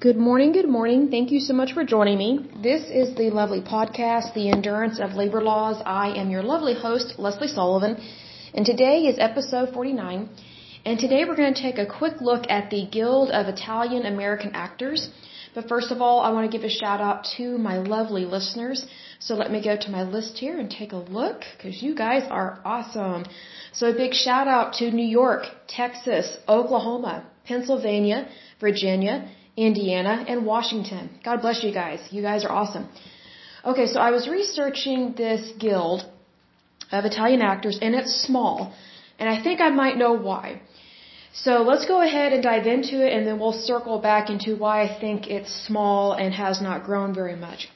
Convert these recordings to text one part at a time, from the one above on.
Good morning, good morning. Thank you so much for joining me. This is the lovely podcast, The Endurance of Labor Laws. I am your lovely host, Leslie Sullivan, and today is episode 49. And today we're going to take a quick look at the Guild of Italian American Actors. But first of all, I want to give a shout out to my lovely listeners. So let me go to my list here and take a look because you guys are awesome. So a big shout out to New York, Texas, Oklahoma, Pennsylvania, Virginia, Indiana, and Washington. God bless you guys. You guys are awesome. Okay, so I was researching this guild of Italian actors and it's small. And I think I might know why. So let's go ahead and dive into it and then we'll circle back into why I think it's small and has not grown very much.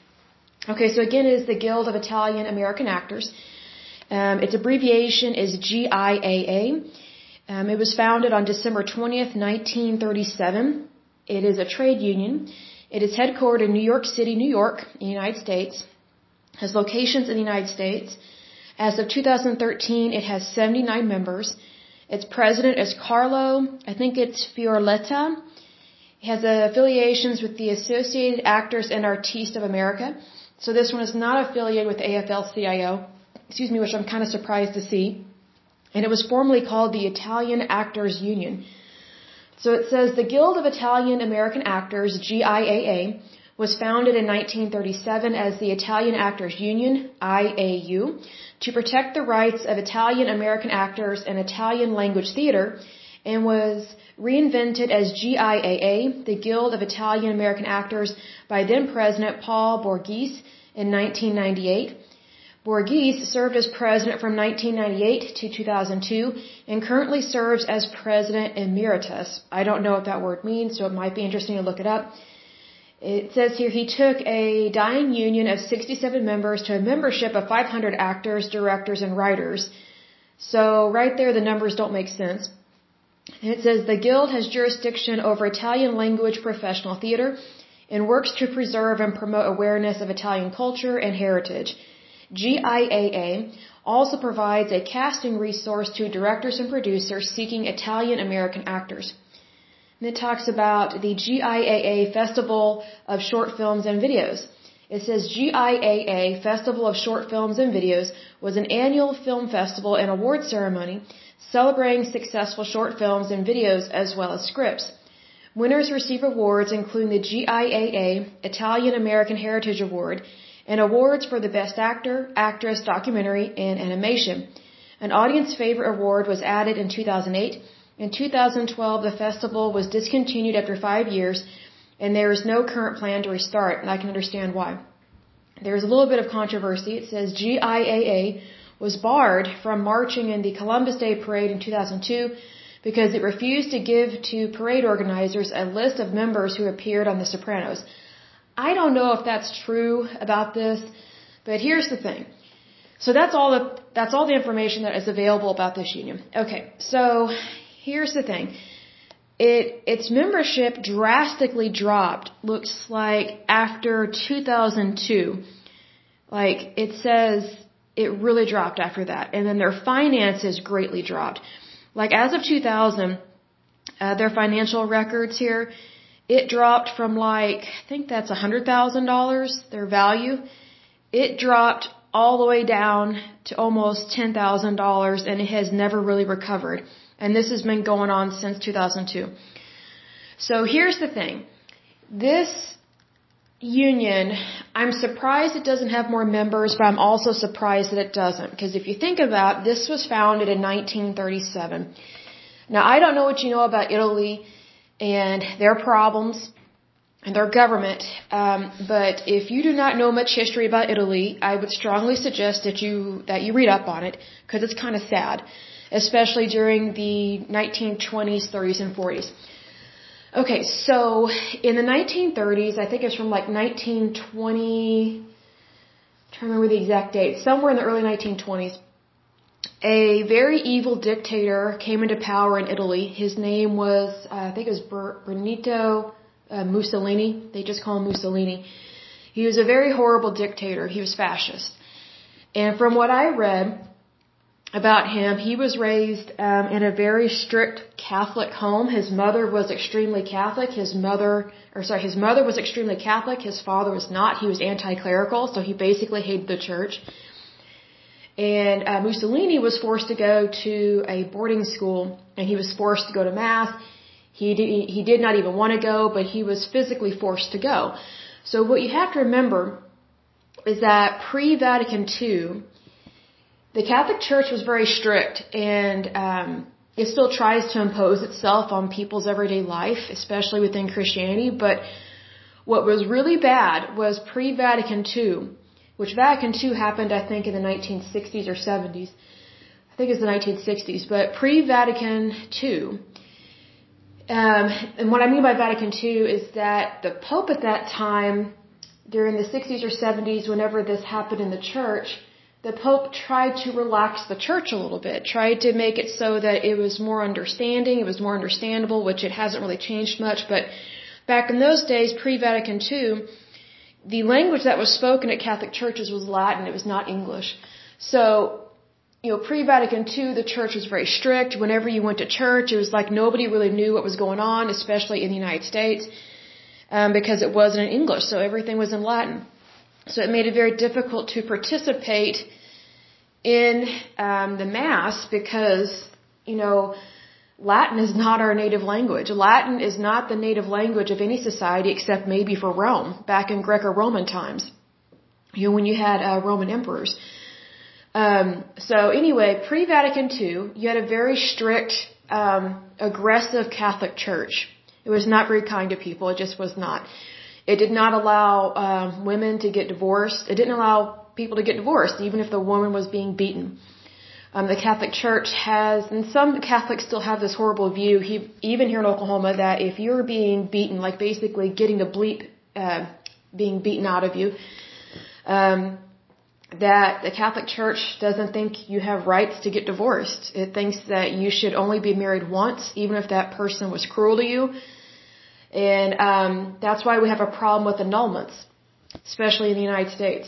Okay, so again, it is the Guild of Italian American Actors. Um, its abbreviation is GIAA. Um, it was founded on December 20th, 1937. It is a trade union. It is headquartered in New York City, New York, in the United States. Has locations in the United States. As of 2013, it has 79 members. Its president is Carlo, I think it's Fiorletta. It has affiliations with the Associated Actors and Artistes of America. So this one is not affiliated with AFL-CIO, excuse me, which I'm kind of surprised to see. And it was formerly called the Italian Actors Union. So it says the Guild of Italian American Actors, GIAA, was founded in 1937 as the Italian Actors Union, IAU, to protect the rights of Italian American actors in Italian language theater and was reinvented as GIAA, the Guild of Italian American Actors, by then President Paul Borghese in 1998. Borghese served as president from 1998 to 2002 and currently serves as president emeritus. I don't know what that word means, so it might be interesting to look it up. It says here he took a dying union of 67 members to a membership of 500 actors, directors, and writers. So right there the numbers don't make sense. It says the guild has jurisdiction over Italian language professional theater and works to preserve and promote awareness of Italian culture and heritage. GIAA also provides a casting resource to directors and producers seeking Italian American actors. And it talks about the GIAA Festival of Short Films and Videos. It says GIAA Festival of Short Films and Videos was an annual film festival and award ceremony celebrating successful short films and videos as well as scripts. Winners receive awards including the GIAA Italian American Heritage Award and awards for the Best Actor, Actress, Documentary, and Animation. An Audience Favorite Award was added in 2008. In 2012, the festival was discontinued after five years, and there is no current plan to restart, and I can understand why. There is a little bit of controversy. It says GIAA was barred from marching in the Columbus Day Parade in 2002 because it refused to give to parade organizers a list of members who appeared on The Sopranos. I don't know if that's true about this, but here's the thing. So that's all the that's all the information that is available about this union. Okay, so here's the thing. It its membership drastically dropped. Looks like after 2002. Like it says it really dropped after that, and then their finances greatly dropped. Like as of 2000, uh, their financial records here it dropped from like, I think that's a hundred thousand dollars, their value. It dropped all the way down to almost ten thousand dollars and it has never really recovered. And this has been going on since 2002. So here's the thing. This union, I'm surprised it doesn't have more members, but I'm also surprised that it doesn't. Because if you think about this was founded in 1937. Now I don't know what you know about Italy and their problems and their government. Um, but if you do not know much history about Italy, I would strongly suggest that you that you read up on it because it's kind of sad, especially during the 1920s, 30s, and 40s. Okay, so in the 1930s, I think it's from like 1920. I'm trying to remember the exact date. Somewhere in the early 1920s, a very evil dictator came into power in Italy. His name was, uh, I think it was Benito uh, Mussolini. They just call him Mussolini. He was a very horrible dictator. He was fascist. And from what I read, about him. He was raised um, in a very strict Catholic home. His mother was extremely Catholic. His mother, or sorry, his mother was extremely Catholic. His father was not. He was anti-clerical, so he basically hated the church. And uh, Mussolini was forced to go to a boarding school, and he was forced to go to mass. He did, he did not even want to go, but he was physically forced to go. So what you have to remember is that pre-Vatican II, the Catholic Church was very strict, and um, it still tries to impose itself on people's everyday life, especially within Christianity. But what was really bad was pre-Vatican II which Vatican II happened, I think, in the 1960s or 70s. I think it's the 1960s, but pre-Vatican II. Um, and what I mean by Vatican II is that the Pope at that time, during the 60s or 70s, whenever this happened in the church, the Pope tried to relax the church a little bit, tried to make it so that it was more understanding, it was more understandable, which it hasn't really changed much, but back in those days, pre-Vatican II, the language that was spoken at Catholic churches was Latin. It was not English. So, you know, pre-Vatican II, the church was very strict. Whenever you went to church, it was like nobody really knew what was going on, especially in the United States, um, because it wasn't in English. So everything was in Latin. So it made it very difficult to participate in um, the Mass because, you know, Latin is not our native language. Latin is not the native language of any society except maybe for Rome, back in Greco-Roman times. You know, when you had uh, Roman emperors. Um, so anyway, pre-Vatican II, you had a very strict, um, aggressive Catholic Church. It was not very kind to people. It just was not. It did not allow um, women to get divorced. It didn't allow people to get divorced, even if the woman was being beaten. Um, the Catholic Church has, and some Catholics still have this horrible view, he, even here in Oklahoma, that if you're being beaten, like basically getting the bleep uh, being beaten out of you, um, that the Catholic Church doesn't think you have rights to get divorced. It thinks that you should only be married once, even if that person was cruel to you. And um, that's why we have a problem with annulments, especially in the United States.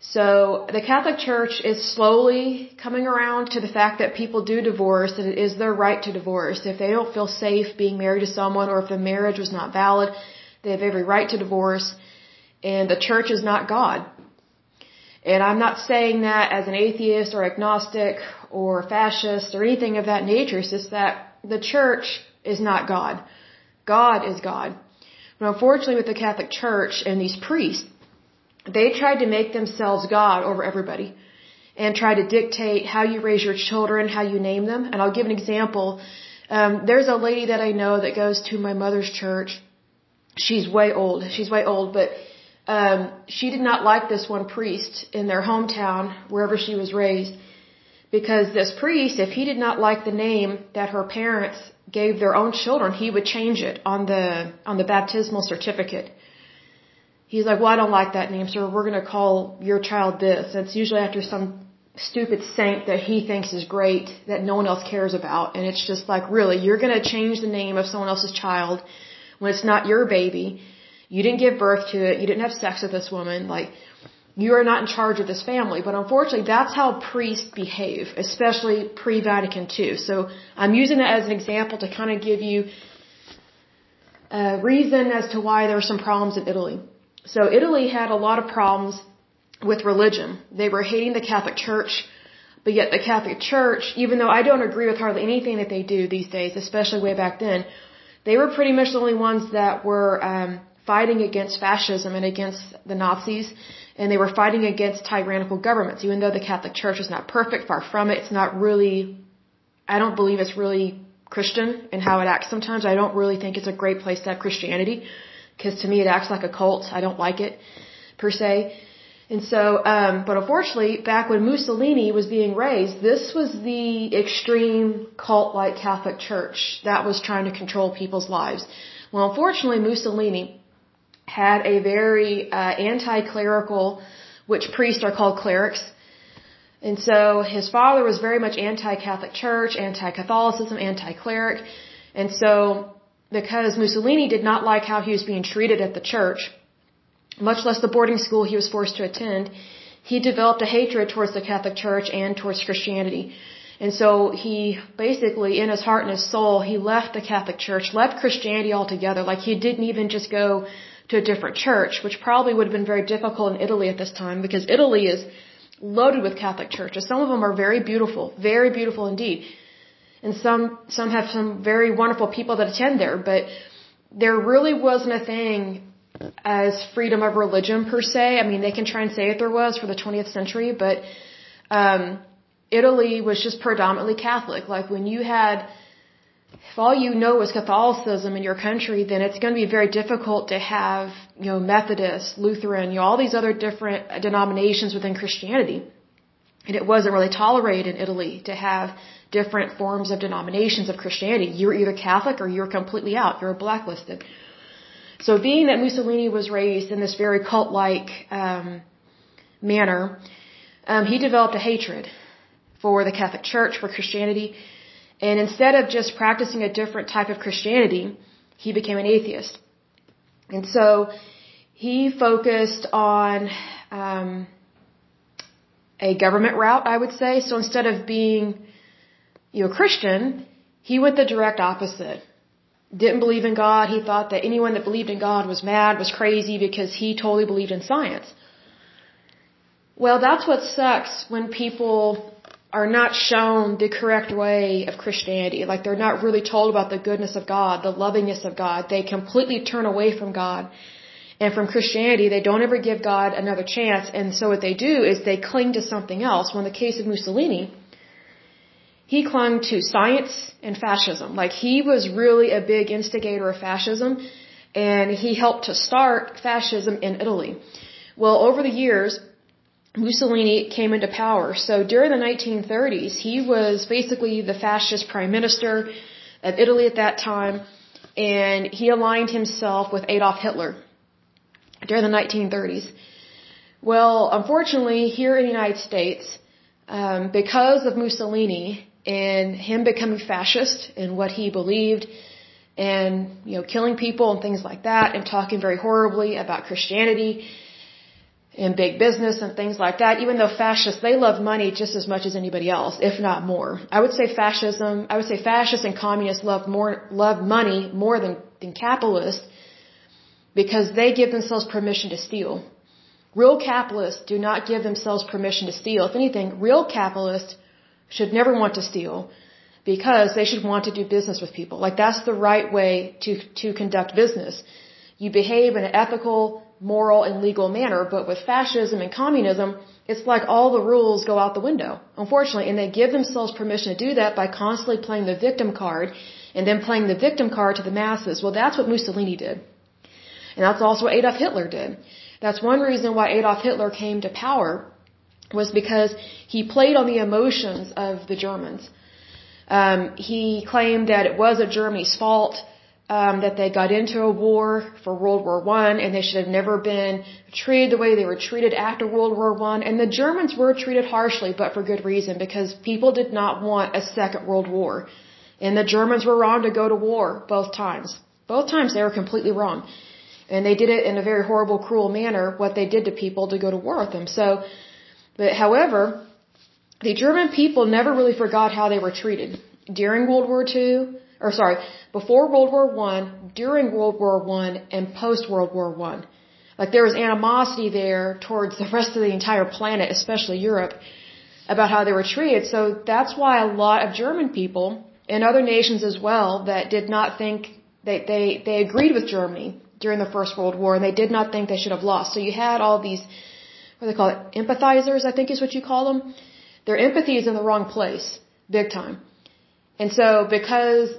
So the Catholic Church is slowly coming around to the fact that people do divorce and it is their right to divorce. If they don't feel safe being married to someone or if the marriage was not valid, they have every right to divorce. And the church is not God. And I'm not saying that as an atheist or agnostic or fascist or anything of that nature. It's just that the church is not God. God is God. But unfortunately with the Catholic Church and these priests, they tried to make themselves God over everybody and try to dictate how you raise your children, how you name them. And I'll give an example. Um, there's a lady that I know that goes to my mother's church. She's way old. She's way old, but um, she did not like this one priest in their hometown, wherever she was raised, because this priest, if he did not like the name that her parents gave their own children, he would change it on the on the baptismal certificate. He's like, well, I don't like that name, so we're going to call your child this. It's usually after some stupid saint that he thinks is great that no one else cares about. And it's just like, really, you're going to change the name of someone else's child when it's not your baby. You didn't give birth to it. You didn't have sex with this woman. Like, you are not in charge of this family. But unfortunately, that's how priests behave, especially pre-Vatican II. So I'm using that as an example to kind of give you a reason as to why there are some problems in Italy. So Italy had a lot of problems with religion. They were hating the Catholic Church, but yet the Catholic Church, even though I don't agree with hardly anything that they do these days, especially way back then, they were pretty much the only ones that were um, fighting against fascism and against the Nazis, and they were fighting against tyrannical governments. Even though the Catholic Church is not perfect, far from it, it's not really. I don't believe it's really Christian in how it acts sometimes. I don't really think it's a great place to have Christianity because to me it acts like a cult. I don't like it per se. And so, um, but unfortunately, back when Mussolini was being raised, this was the extreme cult-like Catholic Church that was trying to control people's lives. Well, unfortunately, Mussolini had a very uh, anti-clerical, which priests are called clerics. And so his father was very much anti-Catholic Church, anti-Catholicism, anti-cleric. And so because Mussolini did not like how he was being treated at the church, much less the boarding school he was forced to attend, he developed a hatred towards the Catholic Church and towards Christianity. And so he basically, in his heart and his soul, he left the Catholic Church, left Christianity altogether. Like he didn't even just go to a different church, which probably would have been very difficult in Italy at this time because Italy is loaded with Catholic churches. Some of them are very beautiful, very beautiful indeed. And some, some have some very wonderful people that attend there, but there really wasn't a thing as freedom of religion per se. I mean, they can try and say it there was for the 20th century, but um, Italy was just predominantly Catholic. Like when you had, if all you know is Catholicism in your country, then it's going to be very difficult to have, you know, Methodist, Lutheran, you know, all these other different denominations within Christianity. And it wasn't really tolerated in Italy to have different forms of denominations of Christianity. You're either Catholic or you're completely out. You're blacklisted. So being that Mussolini was raised in this very cult-like um, manner, um, he developed a hatred for the Catholic Church, for Christianity, and instead of just practicing a different type of Christianity, he became an atheist. And so he focused on um, a government route, I would say. So instead of being, you know, Christian, he went the direct opposite didn't believe in God. He thought that anyone that believed in God was mad, was crazy because he totally believed in science. Well, that's what sucks when people are not shown the correct way of Christianity. Like they're not really told about the goodness of God, the lovingness of God. They completely turn away from God and from Christianity. They don't ever give God another chance. And so what they do is they cling to something else. Well, in the case of Mussolini, he clung to science and fascism. Like he was really a big instigator of fascism and he helped to start fascism in Italy. Well, over the years, Mussolini came into power. So during the 1930s, he was basically the fascist prime minister of Italy at that time and he aligned himself with Adolf Hitler during the 1930s. Well, unfortunately, here in the United States, um, because of Mussolini and him becoming fascist and what he believed and you know killing people and things like that and talking very horribly about Christianity and big business and things like that even though fascists they love money just as much as anybody else if not more. I would say fascism i would say fascists and communists love more love money more than than capitalists because they give themselves permission to steal. Real capitalists do not give themselves permission to steal. If anything real capitalists should never want to steal because they should want to do business with people. Like that's the right way to, to conduct business. You behave in an ethical, moral, and legal manner, but with fascism and communism, it's like all the rules go out the window, unfortunately, and they give themselves permission to do that by constantly playing the victim card and then playing the victim card to the masses. Well, that's what Mussolini did. And that's also what Adolf Hitler did. That's one reason why Adolf Hitler came to power was because he played on the emotions of the Germans. Um, he claimed that it was a Germany's fault um, that they got into a war for World War One, and they should have never been treated the way they were treated after World War One. And the Germans were treated harshly, but for good reason, because people did not want a second World War. And the Germans were wrong to go to war both times. Both times they were completely wrong. And they did it in a very horrible, cruel manner, what they did to people to go to war with them. So, but however, the German people never really forgot how they were treated during World War II, or sorry, before World War One, during World War One, and post World War One. Like there was animosity there towards the rest of the entire planet, especially Europe, about how they were treated. So that's why a lot of German people and other nations as well that did not think they they they agreed with Germany during the First World War and they did not think they should have lost. So you had all these what they call it? Empathizers, I think is what you call them. Their empathy is in the wrong place, big time. And so because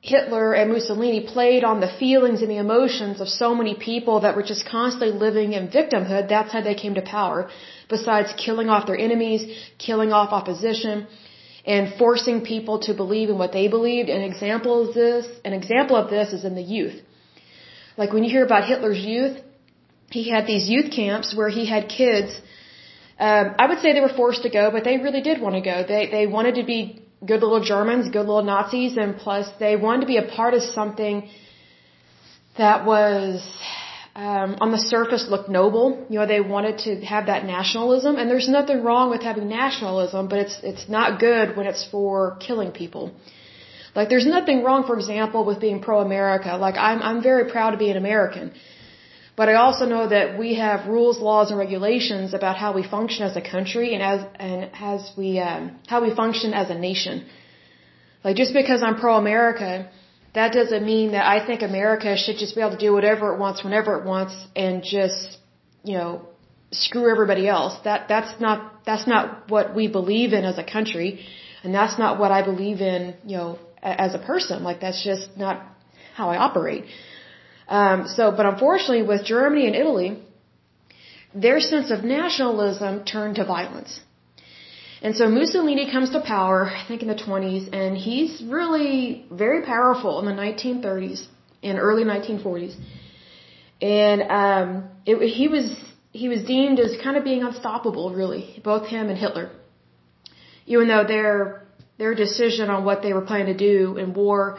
Hitler and Mussolini played on the feelings and the emotions of so many people that were just constantly living in victimhood, that's how they came to power. Besides killing off their enemies, killing off opposition, and forcing people to believe in what they believed. An example of this, an example of this is in the youth. Like when you hear about Hitler's youth, he had these youth camps where he had kids. Um, I would say they were forced to go, but they really did want to go. They they wanted to be good little Germans, good little Nazis, and plus they wanted to be a part of something that was um, on the surface looked noble. You know, they wanted to have that nationalism, and there's nothing wrong with having nationalism, but it's it's not good when it's for killing people. Like, there's nothing wrong, for example, with being pro-America. Like, I'm I'm very proud to be an American, but I also know that we have rules, laws, and regulations about how we function as a country and as and as we um, how we function as a nation. Like, just because I'm pro-America that doesn't mean that I think America should just be able to do whatever it wants whenever it wants and just, you know, screw everybody else. That that's not that's not what we believe in as a country, and that's not what I believe in, you know, as a person. Like that's just not how I operate. Um, so, but unfortunately, with Germany and Italy, their sense of nationalism turned to violence. And so Mussolini comes to power, I think in the 20s, and he's really very powerful in the 1930s and early 1940s. And um, it, he was he was deemed as kind of being unstoppable, really, both him and Hitler. Even though their their decision on what they were planning to do in war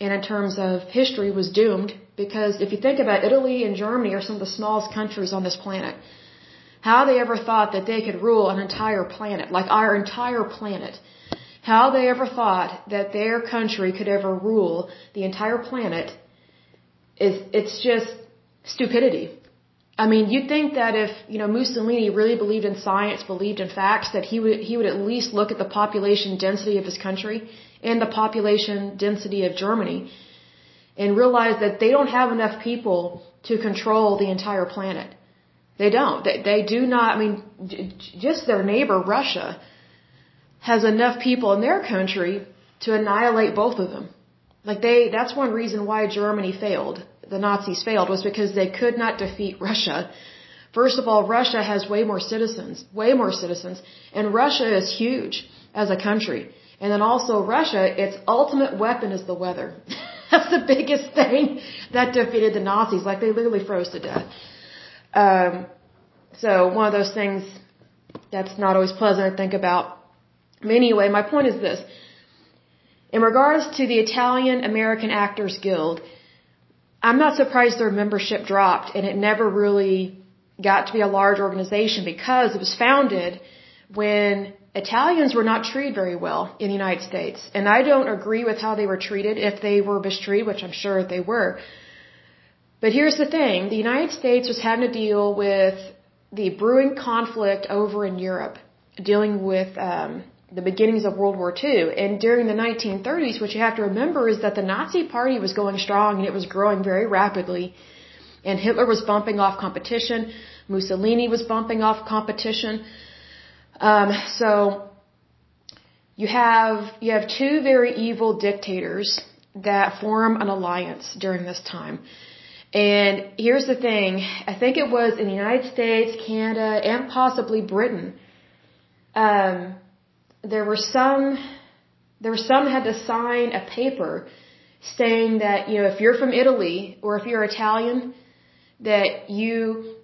and in terms of history was doomed, because if you think about it, Italy and Germany are some of the smallest countries on this planet. How they ever thought that they could rule an entire planet, like our entire planet. How they ever thought that their country could ever rule the entire planet is, it's just stupidity. I mean, you'd think that if, you know, Mussolini really believed in science, believed in facts, that he would, he would at least look at the population density of his country and the population density of Germany and realize that they don't have enough people to control the entire planet. They don't. They, they do not, I mean, just their neighbor, Russia, has enough people in their country to annihilate both of them. Like they, that's one reason why Germany failed. The Nazis failed was because they could not defeat Russia. First of all, Russia has way more citizens, way more citizens, and Russia is huge as a country. And then also Russia, its ultimate weapon is the weather. that's the biggest thing that defeated the Nazis. Like they literally froze to death. Um, so one of those things that's not always pleasant to think about. But anyway, my point is this. In regards to the Italian American Actors Guild, I'm not surprised their membership dropped and it never really got to be a large organization because it was founded when Italians were not treated very well in the United States. And I don't agree with how they were treated if they were mistreated, which I'm sure they were. But here's the thing the United States was having to deal with the brewing conflict over in Europe, dealing with um, the beginnings of World War II. And during the 1930s, what you have to remember is that the Nazi Party was going strong and it was growing very rapidly. And Hitler was bumping off competition. Mussolini was bumping off competition. Um, so you have you have two very evil dictators that form an alliance during this time. And here's the thing I think it was in the United States, Canada, and possibly Britain. Um, there were some, there were some had to sign a paper saying that, you know, if you're from Italy or if you're Italian, that you,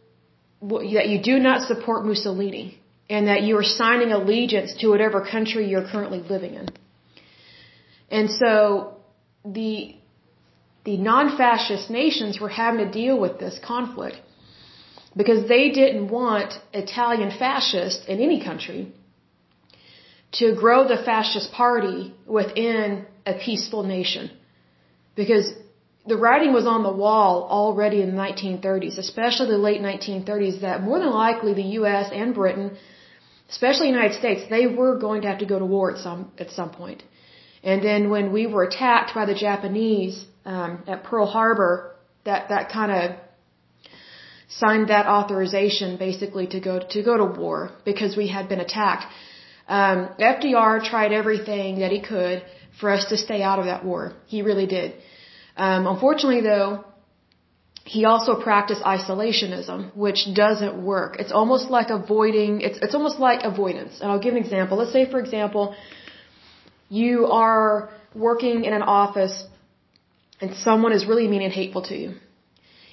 that you do not support Mussolini and that you are signing allegiance to whatever country you're currently living in. And so the the non-fascist nations were having to deal with this conflict because they didn't want Italian fascists in any country to grow the fascist party within a peaceful nation. Because the writing was on the wall already in the 1930s, especially the late 1930s, that more than likely the US and Britain, especially the United States, they were going to have to go to war at some, at some point. And then when we were attacked by the Japanese um, at Pearl Harbor, that that kind of signed that authorization basically to go to go to war because we had been attacked. Um, FDR tried everything that he could for us to stay out of that war. He really did. Um, unfortunately, though, he also practiced isolationism, which doesn't work. It's almost like avoiding. It's it's almost like avoidance. And I'll give an example. Let's say, for example, you are working in an office and someone is really mean and hateful to you.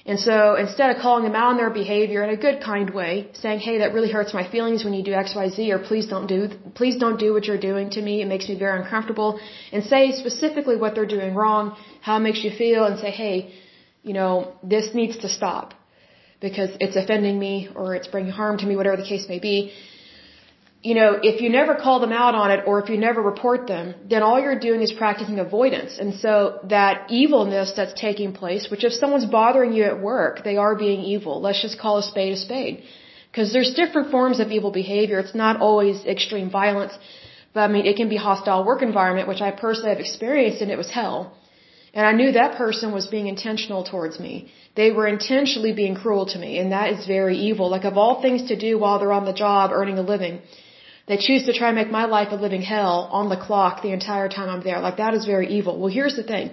And so instead of calling them out on their behavior in a good, kind way, saying, "Hey, that really hurts my feelings when you do X, Y, Z," or "Please don't do, please don't do what you're doing to me. It makes me very uncomfortable," and say specifically what they're doing wrong, how it makes you feel, and say, "Hey, you know, this needs to stop." because it's offending me or it's bringing harm to me, whatever the case may be. You know, if you never call them out on it or if you never report them, then all you're doing is practicing avoidance. And so that evilness that's taking place, which if someone's bothering you at work, they are being evil. Let's just call a spade a spade. Because there's different forms of evil behavior. It's not always extreme violence. But I mean, it can be hostile work environment, which I personally have experienced and it was hell. And I knew that person was being intentional towards me. They were intentionally being cruel to me, and that is very evil. Like of all things to do while they're on the job earning a living, they choose to try and make my life a living hell on the clock the entire time I'm there. Like that is very evil. Well, here's the thing.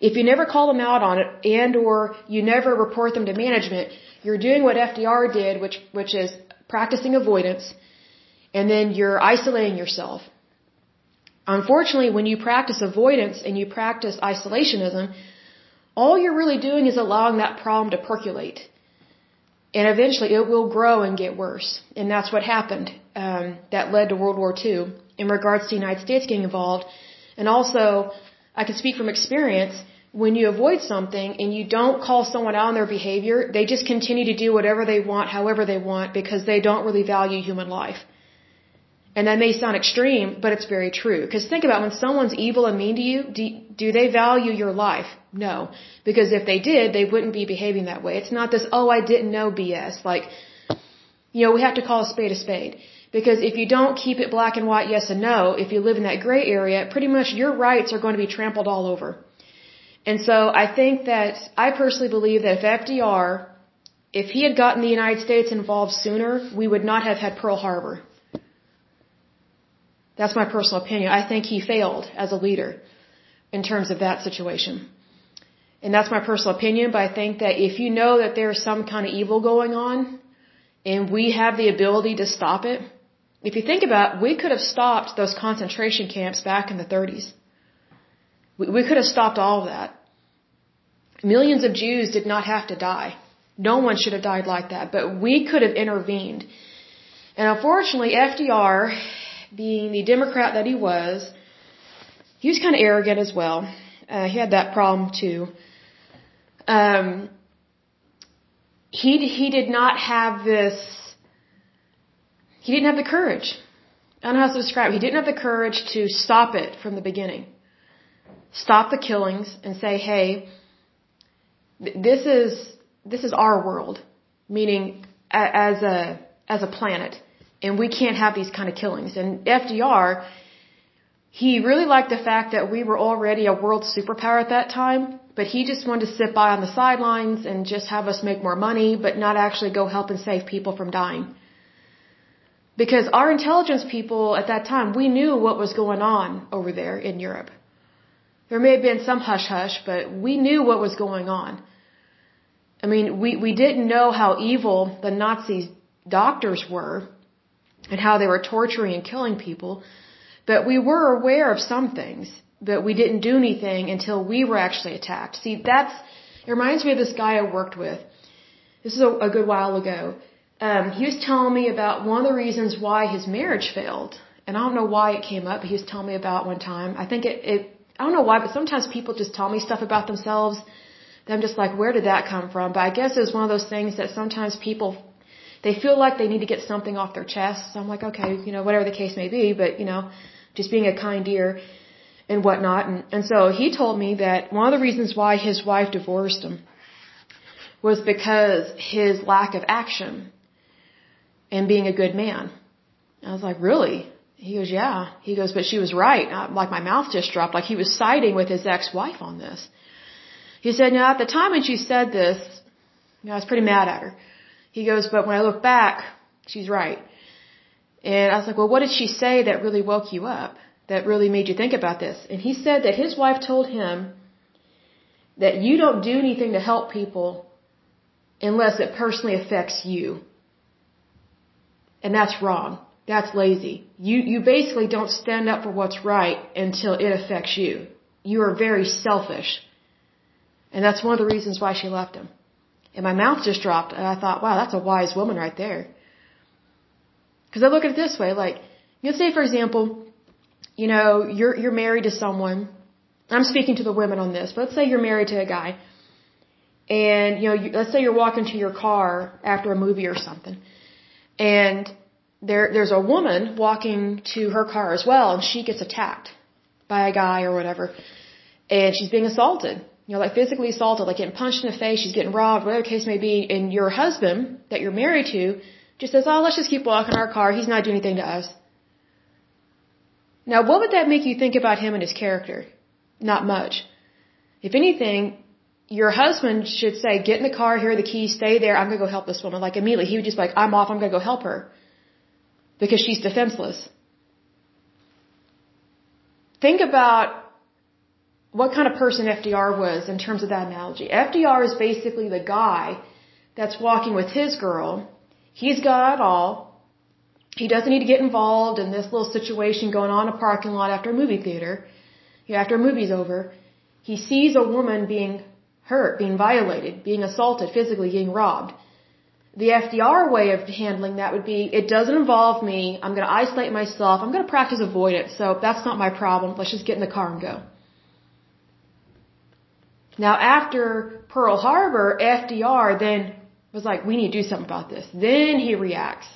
If you never call them out on it and or you never report them to management, you're doing what FDR did, which, which is practicing avoidance, and then you're isolating yourself. Unfortunately, when you practice avoidance and you practice isolationism, all you're really doing is allowing that problem to percolate. And eventually it will grow and get worse. And that's what happened. Um, that led to World War II in regards to the United States getting involved. And also, I can speak from experience, when you avoid something and you don't call someone out on their behavior, they just continue to do whatever they want, however they want, because they don't really value human life. And that may sound extreme, but it's very true. Because think about when someone's evil and mean to you, do, do they value your life? No. Because if they did, they wouldn't be behaving that way. It's not this, oh, I didn't know BS. Like, you know, we have to call a spade a spade. Because if you don't keep it black and white, yes and no, if you live in that gray area, pretty much your rights are going to be trampled all over. And so I think that, I personally believe that if FDR, if he had gotten the United States involved sooner, we would not have had Pearl Harbor. That's my personal opinion. I think he failed as a leader in terms of that situation. And that's my personal opinion, but I think that if you know that there's some kind of evil going on and we have the ability to stop it, if you think about it, we could have stopped those concentration camps back in the 30s. We, we could have stopped all of that. Millions of Jews did not have to die. No one should have died like that, but we could have intervened. And unfortunately, FDR being the Democrat that he was, he was kind of arrogant as well. Uh, he had that problem too. Um, he he did not have this. He didn't have the courage. I don't know how to describe it. He didn't have the courage to stop it from the beginning. Stop the killings and say, "Hey, this is this is our world," meaning as a as a planet and we can't have these kind of killings. And FDR, he really liked the fact that we were already a world superpower at that time, but he just wanted to sit by on the sidelines and just have us make more money, but not actually go help and save people from dying. Because our intelligence people at that time, we knew what was going on over there in Europe. There may have been some hush hush, but we knew what was going on. I mean, we, we didn't know how evil the Nazi doctors were, and how they were torturing and killing people. But we were aware of some things, but we didn't do anything until we were actually attacked. See, that's, it reminds me of this guy I worked with. This is a, a good while ago. Um, he was telling me about one of the reasons why his marriage failed. And I don't know why it came up, but he was telling me about one time. I think it, it I don't know why, but sometimes people just tell me stuff about themselves. I'm just like, where did that come from? But I guess it was one of those things that sometimes people they feel like they need to get something off their chest. So I'm like, okay, you know, whatever the case may be, but you know, just being a kind ear and whatnot. And, and so he told me that one of the reasons why his wife divorced him was because his lack of action and being a good man. I was like, really? He goes, yeah. He goes, but she was right. I, like my mouth just dropped. Like he was siding with his ex-wife on this. He said, now at the time when she said this, you know, I was pretty mad at her. He goes, but when I look back, she's right. And I was like, well, what did she say that really woke you up? That really made you think about this? And he said that his wife told him that you don't do anything to help people unless it personally affects you. And that's wrong. That's lazy. You, you basically don't stand up for what's right until it affects you. You are very selfish. And that's one of the reasons why she left him. And my mouth just dropped, and I thought, wow, that's a wise woman right there. Because I look at it this way, like, you know, say for example, you know, you're you're married to someone. I'm speaking to the women on this, but let's say you're married to a guy, and you know, you, let's say you're walking to your car after a movie or something, and there there's a woman walking to her car as well, and she gets attacked by a guy or whatever, and she's being assaulted. You know, like physically assaulted, like getting punched in the face, she's getting robbed, whatever the case may be, and your husband that you're married to just says, "Oh, let's just keep walking our car. He's not doing anything to us." Now, what would that make you think about him and his character? Not much. If anything, your husband should say, get in the car, here are the keys, stay there, I'm gonna go help this woman. Like immediately, he would just be like, I'm off, I'm gonna go help her. Because she's defenseless. Think about what kind of person FDR was in terms of that analogy. FDR is basically the guy that's walking with his girl. He's got it all. He doesn't need to get involved in this little situation going on in a parking lot after a movie theater. After a movie's over. He sees a woman being hurt, being violated, being assaulted, physically being robbed. The FDR way of handling that would be, it doesn't involve me, I'm going to isolate myself, I'm going to practice avoidance, so that's not my problem, let's just get in the car and go. Now after Pearl Harbor, FDR then was like, we need to do something about this. Then he reacts.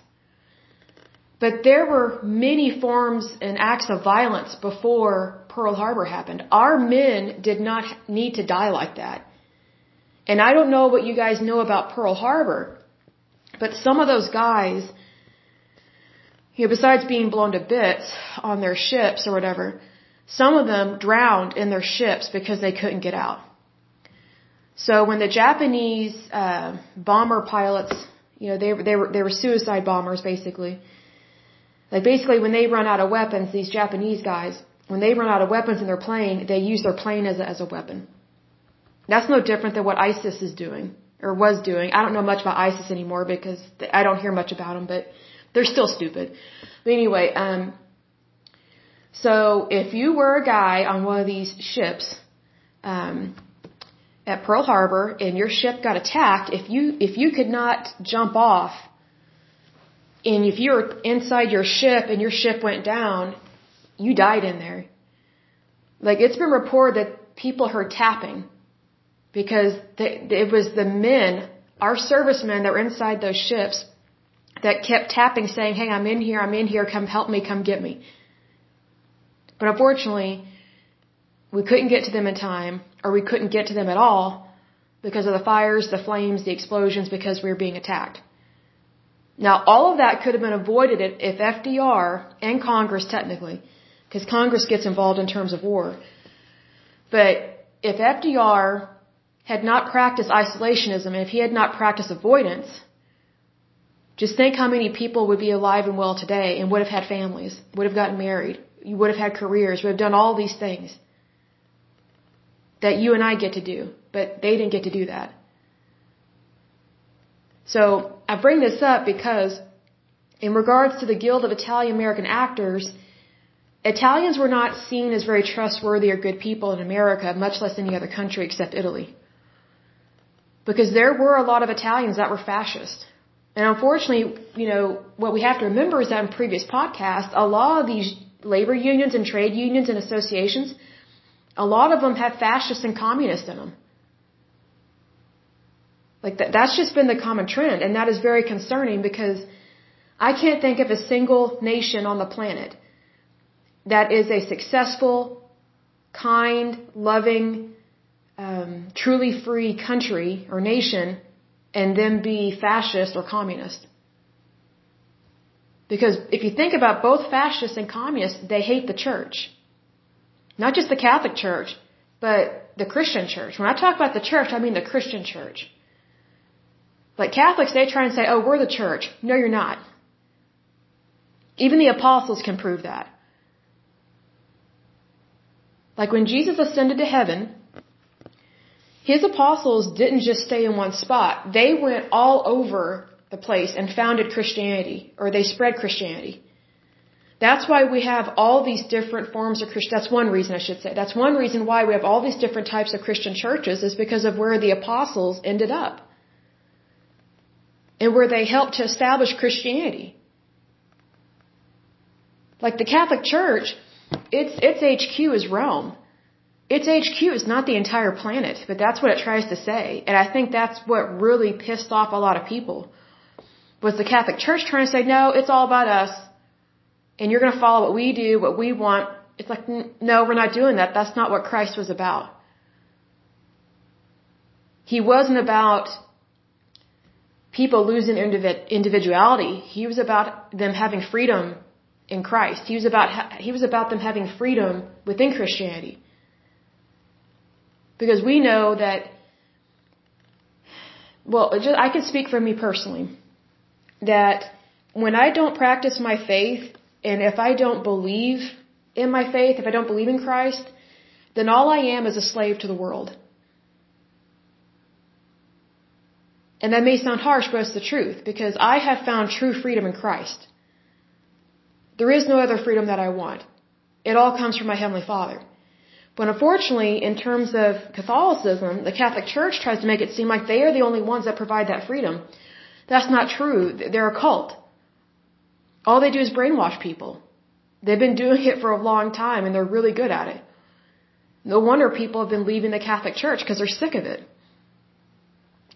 But there were many forms and acts of violence before Pearl Harbor happened. Our men did not need to die like that. And I don't know what you guys know about Pearl Harbor, but some of those guys, you know, besides being blown to bits on their ships or whatever, some of them drowned in their ships because they couldn't get out. So when the Japanese uh, bomber pilots, you know, they they were they were suicide bombers basically. Like basically, when they run out of weapons, these Japanese guys, when they run out of weapons in their plane, they use their plane as a, as a weapon. That's no different than what ISIS is doing or was doing. I don't know much about ISIS anymore because I don't hear much about them, but they're still stupid. But anyway, um, so if you were a guy on one of these ships, um, at Pearl Harbor and your ship got attacked, if you if you could not jump off, and if you were inside your ship and your ship went down, you died in there. Like it's been reported that people heard tapping because it was the men, our servicemen that were inside those ships that kept tapping saying, hey, I'm in here, I'm in here, come help me, come get me. But unfortunately, we couldn't get to them in time, or we couldn't get to them at all because of the fires, the flames, the explosions, because we were being attacked. Now, all of that could have been avoided if FDR and Congress, technically, because Congress gets involved in terms of war. But if FDR had not practiced isolationism if he had not practiced avoidance, just think how many people would be alive and well today and would have had families, would have gotten married, you would have had careers, would have done all these things that you and I get to do, but they didn't get to do that. So I bring this up because in regards to the Guild of Italian American Actors, Italians were not seen as very trustworthy or good people in America, much less any other country except Italy. Because there were a lot of Italians that were fascist. And unfortunately, you know, what we have to remember is that in previous podcasts, a lot of these labor unions and trade unions and associations, a lot of them have fascists and communists in them. Like that, that's just been the common trend. And that is very concerning because I can't think of a single nation on the planet that is a successful, kind, loving, um, truly free country or nation and then be fascist or communist. Because if you think about both fascists and communists, they hate the church. Not just the Catholic Church, but the Christian church. When I talk about the church, I mean the Christian church. Like Catholics, they try and say, oh, we're the church. No, you're not. Even the apostles can prove that. Like when Jesus ascended to heaven, his apostles didn't just stay in one spot. They went all over the place and founded Christianity, or they spread Christianity. That's why we have all these different forms of Christian. That's one reason I should say. That's one reason why we have all these different types of Christian churches is because of where the apostles ended up. And where they helped to establish Christianity. Like the Catholic Church, its, its HQ is Rome. its HQ is not the entire planet, but that's what it tries to say. And I think that's what really pissed off a lot of people. Was the Catholic Church trying to say, no, it's all about us. And you're going to follow what we do, what we want. It's like, no, we're not doing that. That's not what Christ was about. He wasn't about people losing individuality. He was about them having freedom in Christ. He was about, he was about them having freedom within Christianity. Because we know that, well, just, I can speak for me personally, that when I don't practice my faith, and if I don't believe in my faith, if I don't believe in Christ, then all I am is a slave to the world. And that may sound harsh, but it's the truth, because I have found true freedom in Christ. There is no other freedom that I want. It all comes from my Heavenly Father. But unfortunately, in terms of Catholicism, the Catholic Church tries to make it seem like they are the only ones that provide that freedom. That's not true. They're a cult. All they do is brainwash people. They've been doing it for a long time and they're really good at it. No wonder people have been leaving the Catholic Church because they're sick of it.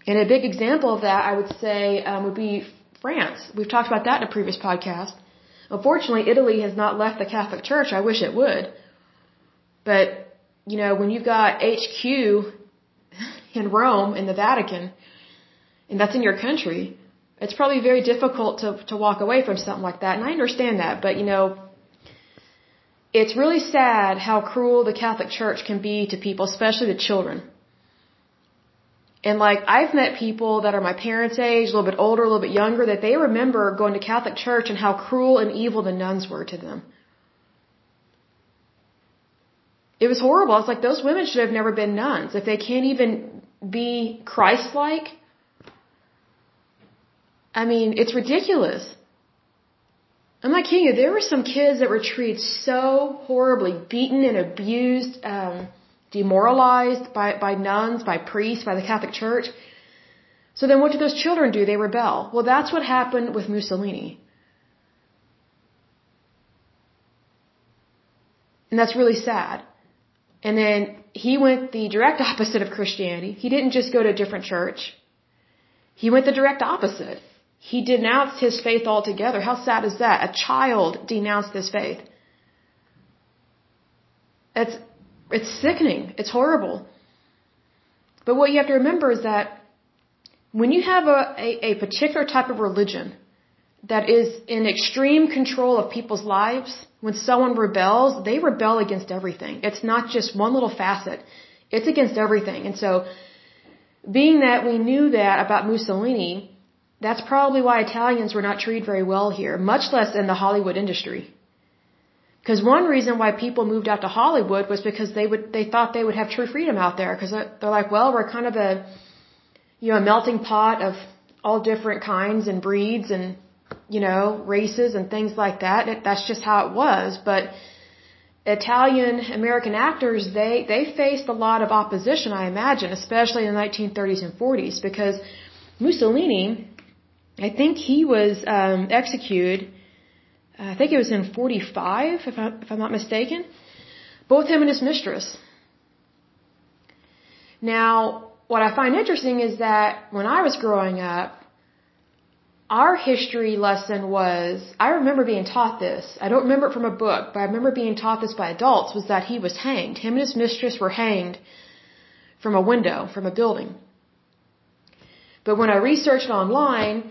And a big example of that, I would say, um, would be France. We've talked about that in a previous podcast. Unfortunately, Italy has not left the Catholic Church. I wish it would. But you know, when you've got HQ in Rome, in the Vatican, and that's in your country, it's probably very difficult to, to walk away from something like that. And I understand that, but you know, it's really sad how cruel the Catholic Church can be to people, especially the children. And like, I've met people that are my parents' age, a little bit older, a little bit younger, that they remember going to Catholic Church and how cruel and evil the nuns were to them. It was horrible. It's like those women should have never been nuns. If they can't even be Christ-like, I mean, it's ridiculous. I'm not kidding you. There were some kids that were treated so horribly, beaten and abused, um, demoralized by, by nuns, by priests, by the Catholic Church. So then what do those children do? They rebel. Well, that's what happened with Mussolini. And that's really sad. And then he went the direct opposite of Christianity. He didn't just go to a different church. He went the direct opposite. He denounced his faith altogether. How sad is that? A child denounced his faith. It's, it's sickening. It's horrible. But what you have to remember is that when you have a, a, a particular type of religion that is in extreme control of people's lives, when someone rebels, they rebel against everything. It's not just one little facet. It's against everything. And so, being that we knew that about Mussolini, that's probably why Italians were not treated very well here, much less in the Hollywood industry. Because one reason why people moved out to Hollywood was because they would, they thought they would have true freedom out there. Because they're like, well, we're kind of a, you know, a melting pot of all different kinds and breeds and you know, races and things like that. It, that's just how it was. But Italian American actors, they, they faced a lot of opposition, I imagine, especially in the 1930s and 40s, because Mussolini, I think he was um, executed, I think it was in 45, if, I, if I'm not mistaken, both him and his mistress. Now, what I find interesting is that when I was growing up, our history lesson was, I remember being taught this. I don't remember it from a book, but I remember being taught this by adults, was that he was hanged. Him and his mistress were hanged from a window, from a building. But when I researched online,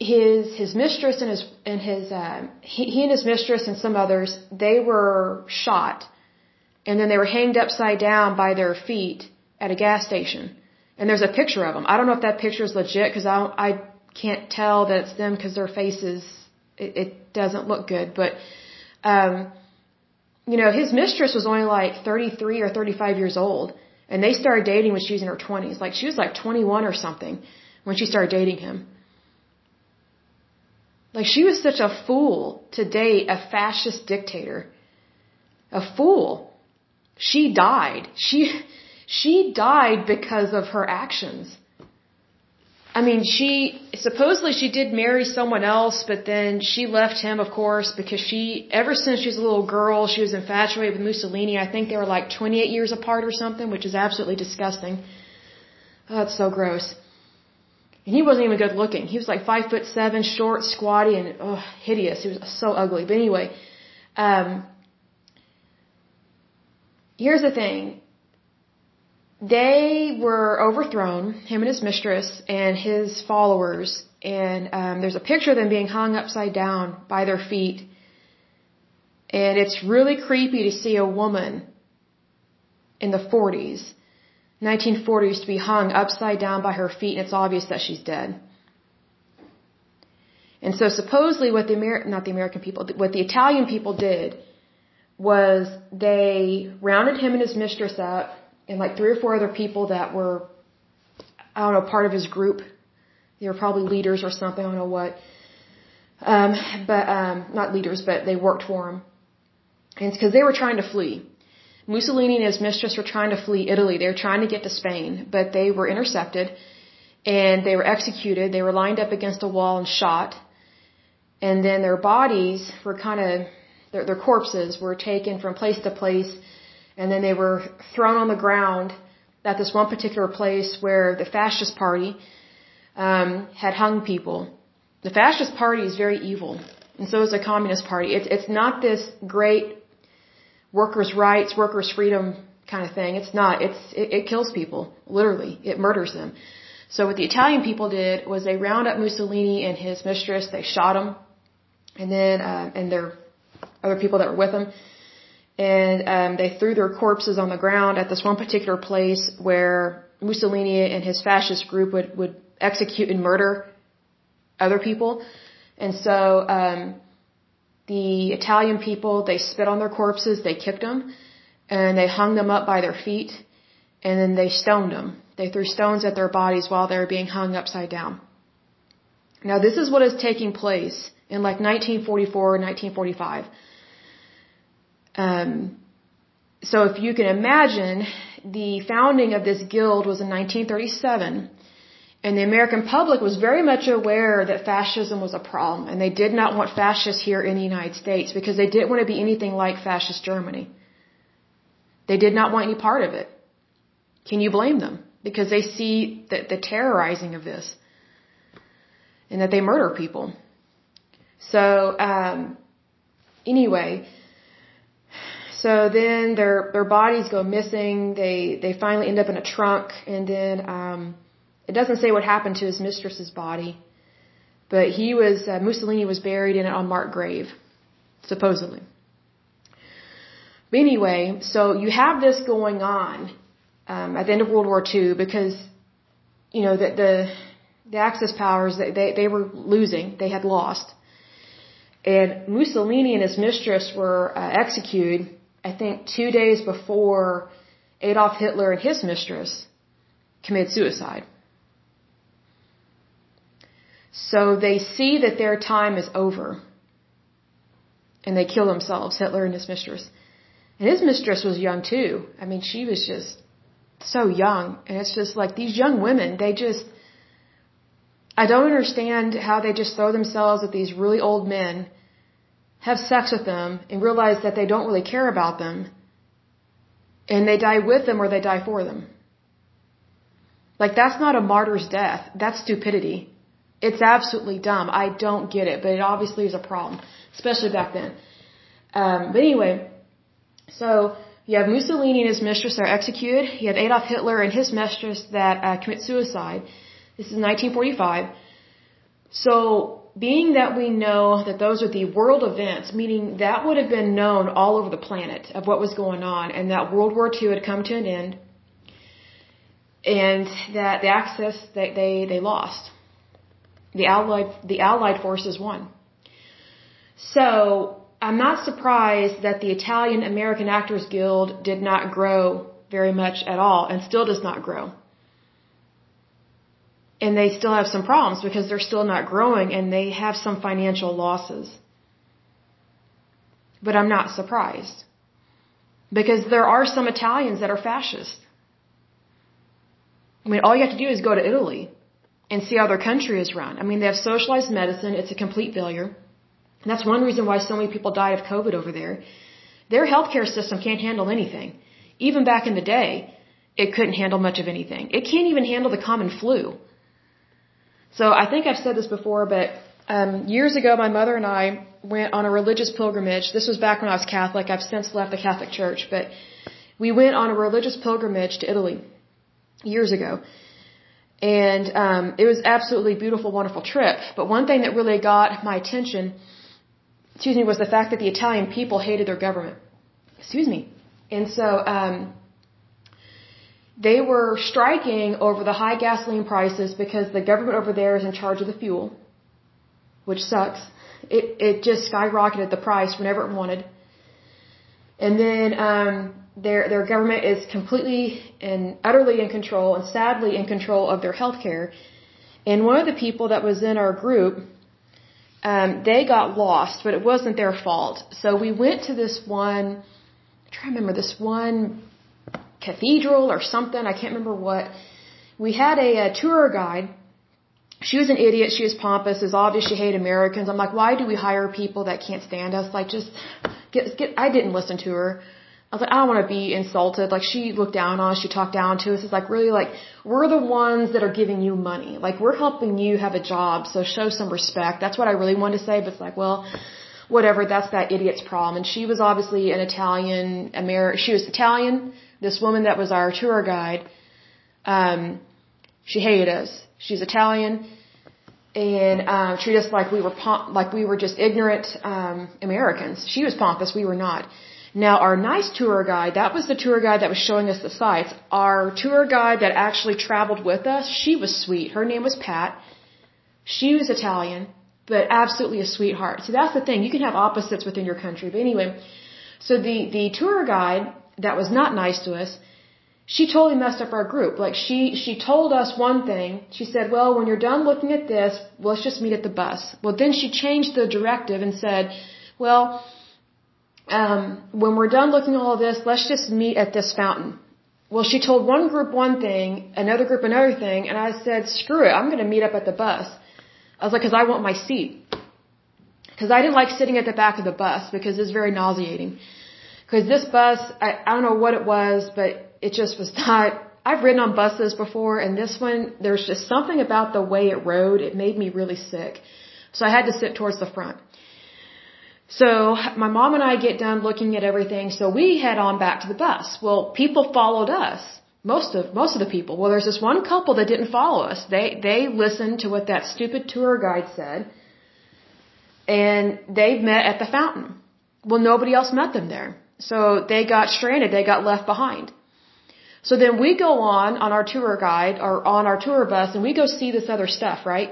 his his mistress and his and his uh, he, he and his mistress and some others they were shot, and then they were hanged upside down by their feet at a gas station. And there's a picture of them. I don't know if that picture is legit because I I can't tell that it's them because their faces it, it doesn't look good. But um, you know, his mistress was only like 33 or 35 years old, and they started dating when she was in her 20s. Like she was like 21 or something when she started dating him. Like she was such a fool to date a fascist dictator. A fool. She died. She she died because of her actions. I mean, she supposedly she did marry someone else, but then she left him, of course, because she ever since she was a little girl, she was infatuated with Mussolini. I think they were like 28 years apart or something, which is absolutely disgusting. Oh, that's so gross. And he wasn't even good looking. He was like five foot seven, short, squatty, and oh, hideous. He was so ugly. But anyway, um, here's the thing they were overthrown, him and his mistress and his followers, and um, there's a picture of them being hung upside down by their feet. And it's really creepy to see a woman in the 40s, 1940s, to be hung upside down by her feet, and it's obvious that she's dead. And so supposedly what the Amer- not the American people, what the Italian people did was they rounded him and his mistress up and like three or four other people that were, I don't know, part of his group. They were probably leaders or something. I don't know what. Um, but um, not leaders, but they worked for him. And it's because they were trying to flee. Mussolini and his mistress were trying to flee Italy. They were trying to get to Spain, but they were intercepted and they were executed. They were lined up against a wall and shot. And then their bodies were kind of, their, their corpses were taken from place to place and then they were thrown on the ground at this one particular place where the fascist party um, had hung people. The fascist party is very evil, and so is the communist party. It's it's not this great workers' rights, workers' freedom kind of thing. It's not. It's it, it kills people literally. It murders them. So what the Italian people did was they round up Mussolini and his mistress. They shot him, and then uh, and their other people that were with him and um, they threw their corpses on the ground at this one particular place where Mussolini and his fascist group would would execute and murder other people, and so um, the Italian people they spit on their corpses, they kicked them, and they hung them up by their feet, and then they stoned them. They threw stones at their bodies while they were being hung upside down. Now this is what is taking place in like 1944 and 1945 um, so if you can imagine, the founding of this guild was in 1937, and the American public was very much aware that fascism was a problem, and they did not want fascists here in the United States because they didn't want to be anything like fascist Germany. They did not want any part of it. Can you blame them? Because they see the, the terrorizing of this, and that they murder people. So, um, anyway, so then their their bodies go missing. They they finally end up in a trunk, and then um, it doesn't say what happened to his mistress's body, but he was uh, Mussolini was buried in an unmarked grave, supposedly. But anyway, so you have this going on um, at the end of World War II because you know the the, the Axis powers they, they they were losing, they had lost, and Mussolini and his mistress were uh, executed I think two days before Adolf Hitler and his mistress committed suicide. So they see that their time is over. And they kill themselves, Hitler and his mistress. And his mistress was young too. I mean, she was just so young. And it's just like these young women, they just, I don't understand how they just throw themselves at these really old men have sex with them and realize that they don't really care about them and they die with them or they die for them. Like that's not a martyr's death. That's stupidity. It's absolutely dumb. I don't get it, but it obviously is a problem, especially back then. Um, but anyway, so you have Mussolini and his mistress are executed. You have Adolf Hitler and his mistress that uh, commit suicide. This is 1945. So being that we know that those are the world events, meaning that would have been known all over the planet of what was going on, and that World War II had come to an end, and that the Axis that they, they lost, the Allied the Allied forces won. So I'm not surprised that the Italian American Actors Guild did not grow very much at all, and still does not grow and they still have some problems because they're still not growing and they have some financial losses. But I'm not surprised. Because there are some Italians that are fascist. I mean, all you have to do is go to Italy. And see how their country is run. I mean, they have socialized medicine. It's a complete failure. And that's one reason why so many people die of COVID over there. Their healthcare system can't handle anything. Even back in the day, it couldn't handle much of anything. It can't even handle the common flu. So I think I've said this before, but um, years ago, my mother and I went on a religious pilgrimage. This was back when I was Catholic. I've since left the Catholic Church, but we went on a religious pilgrimage to Italy years ago. And um, it was absolutely beautiful, wonderful trip. But one thing that really got my attention, excuse me, was the fact that the Italian people hated their government. Excuse me. And so um, they were striking over the high gasoline prices because the government over there is in charge of the fuel, which sucks. It it just skyrocketed the price whenever it wanted. And then um, their their government is completely and utterly in control and sadly in control of their health care. And one of the people that was in our group, um, they got lost, but it wasn't their fault. So we went to this one. I'm to remember this one cathedral or something. I can't remember what. We had a, a tour guide. She was an idiot. She was pompous. Is obvious she hated Americans. I'm like, why do we hire people that can't stand us? Like, just get get. I didn't listen to her. I was like, I don't want to be insulted. Like she looked down on us, she talked down to us. It's like really like we're the ones that are giving you money. Like we're helping you have a job, so show some respect. That's what I really wanted to say, but it's like, well, whatever, that's that idiot's problem. And she was obviously an Italian Amer she was Italian. This woman that was our tour guide, um, she hated us. She's Italian and um treated us like we were pom- like we were just ignorant um Americans. She was pompous, we were not. Now, our nice tour guide, that was the tour guide that was showing us the sights. Our tour guide that actually traveled with us, she was sweet. Her name was Pat. She was Italian, but absolutely a sweetheart. See, that's the thing. You can have opposites within your country. But anyway, so the, the tour guide that was not nice to us, she totally messed up our group. Like she, she told us one thing. She said, well, when you're done looking at this, let's just meet at the bus. Well, then she changed the directive and said, well, um, when we're done looking at all this, let's just meet at this fountain. Well, she told one group one thing, another group another thing, and I said, screw it, I'm going to meet up at the bus. I was like, because I want my seat. Because I didn't like sitting at the back of the bus because it's very nauseating. Because this bus, I, I don't know what it was, but it just was not. I've ridden on buses before, and this one, there's just something about the way it rode. It made me really sick. So I had to sit towards the front. So my mom and I get done looking at everything, so we head on back to the bus. Well, people followed us. Most of most of the people. Well, there's this one couple that didn't follow us. They they listened to what that stupid tour guide said, and they met at the fountain. Well, nobody else met them there, so they got stranded. They got left behind. So then we go on on our tour guide or on our tour bus, and we go see this other stuff, right?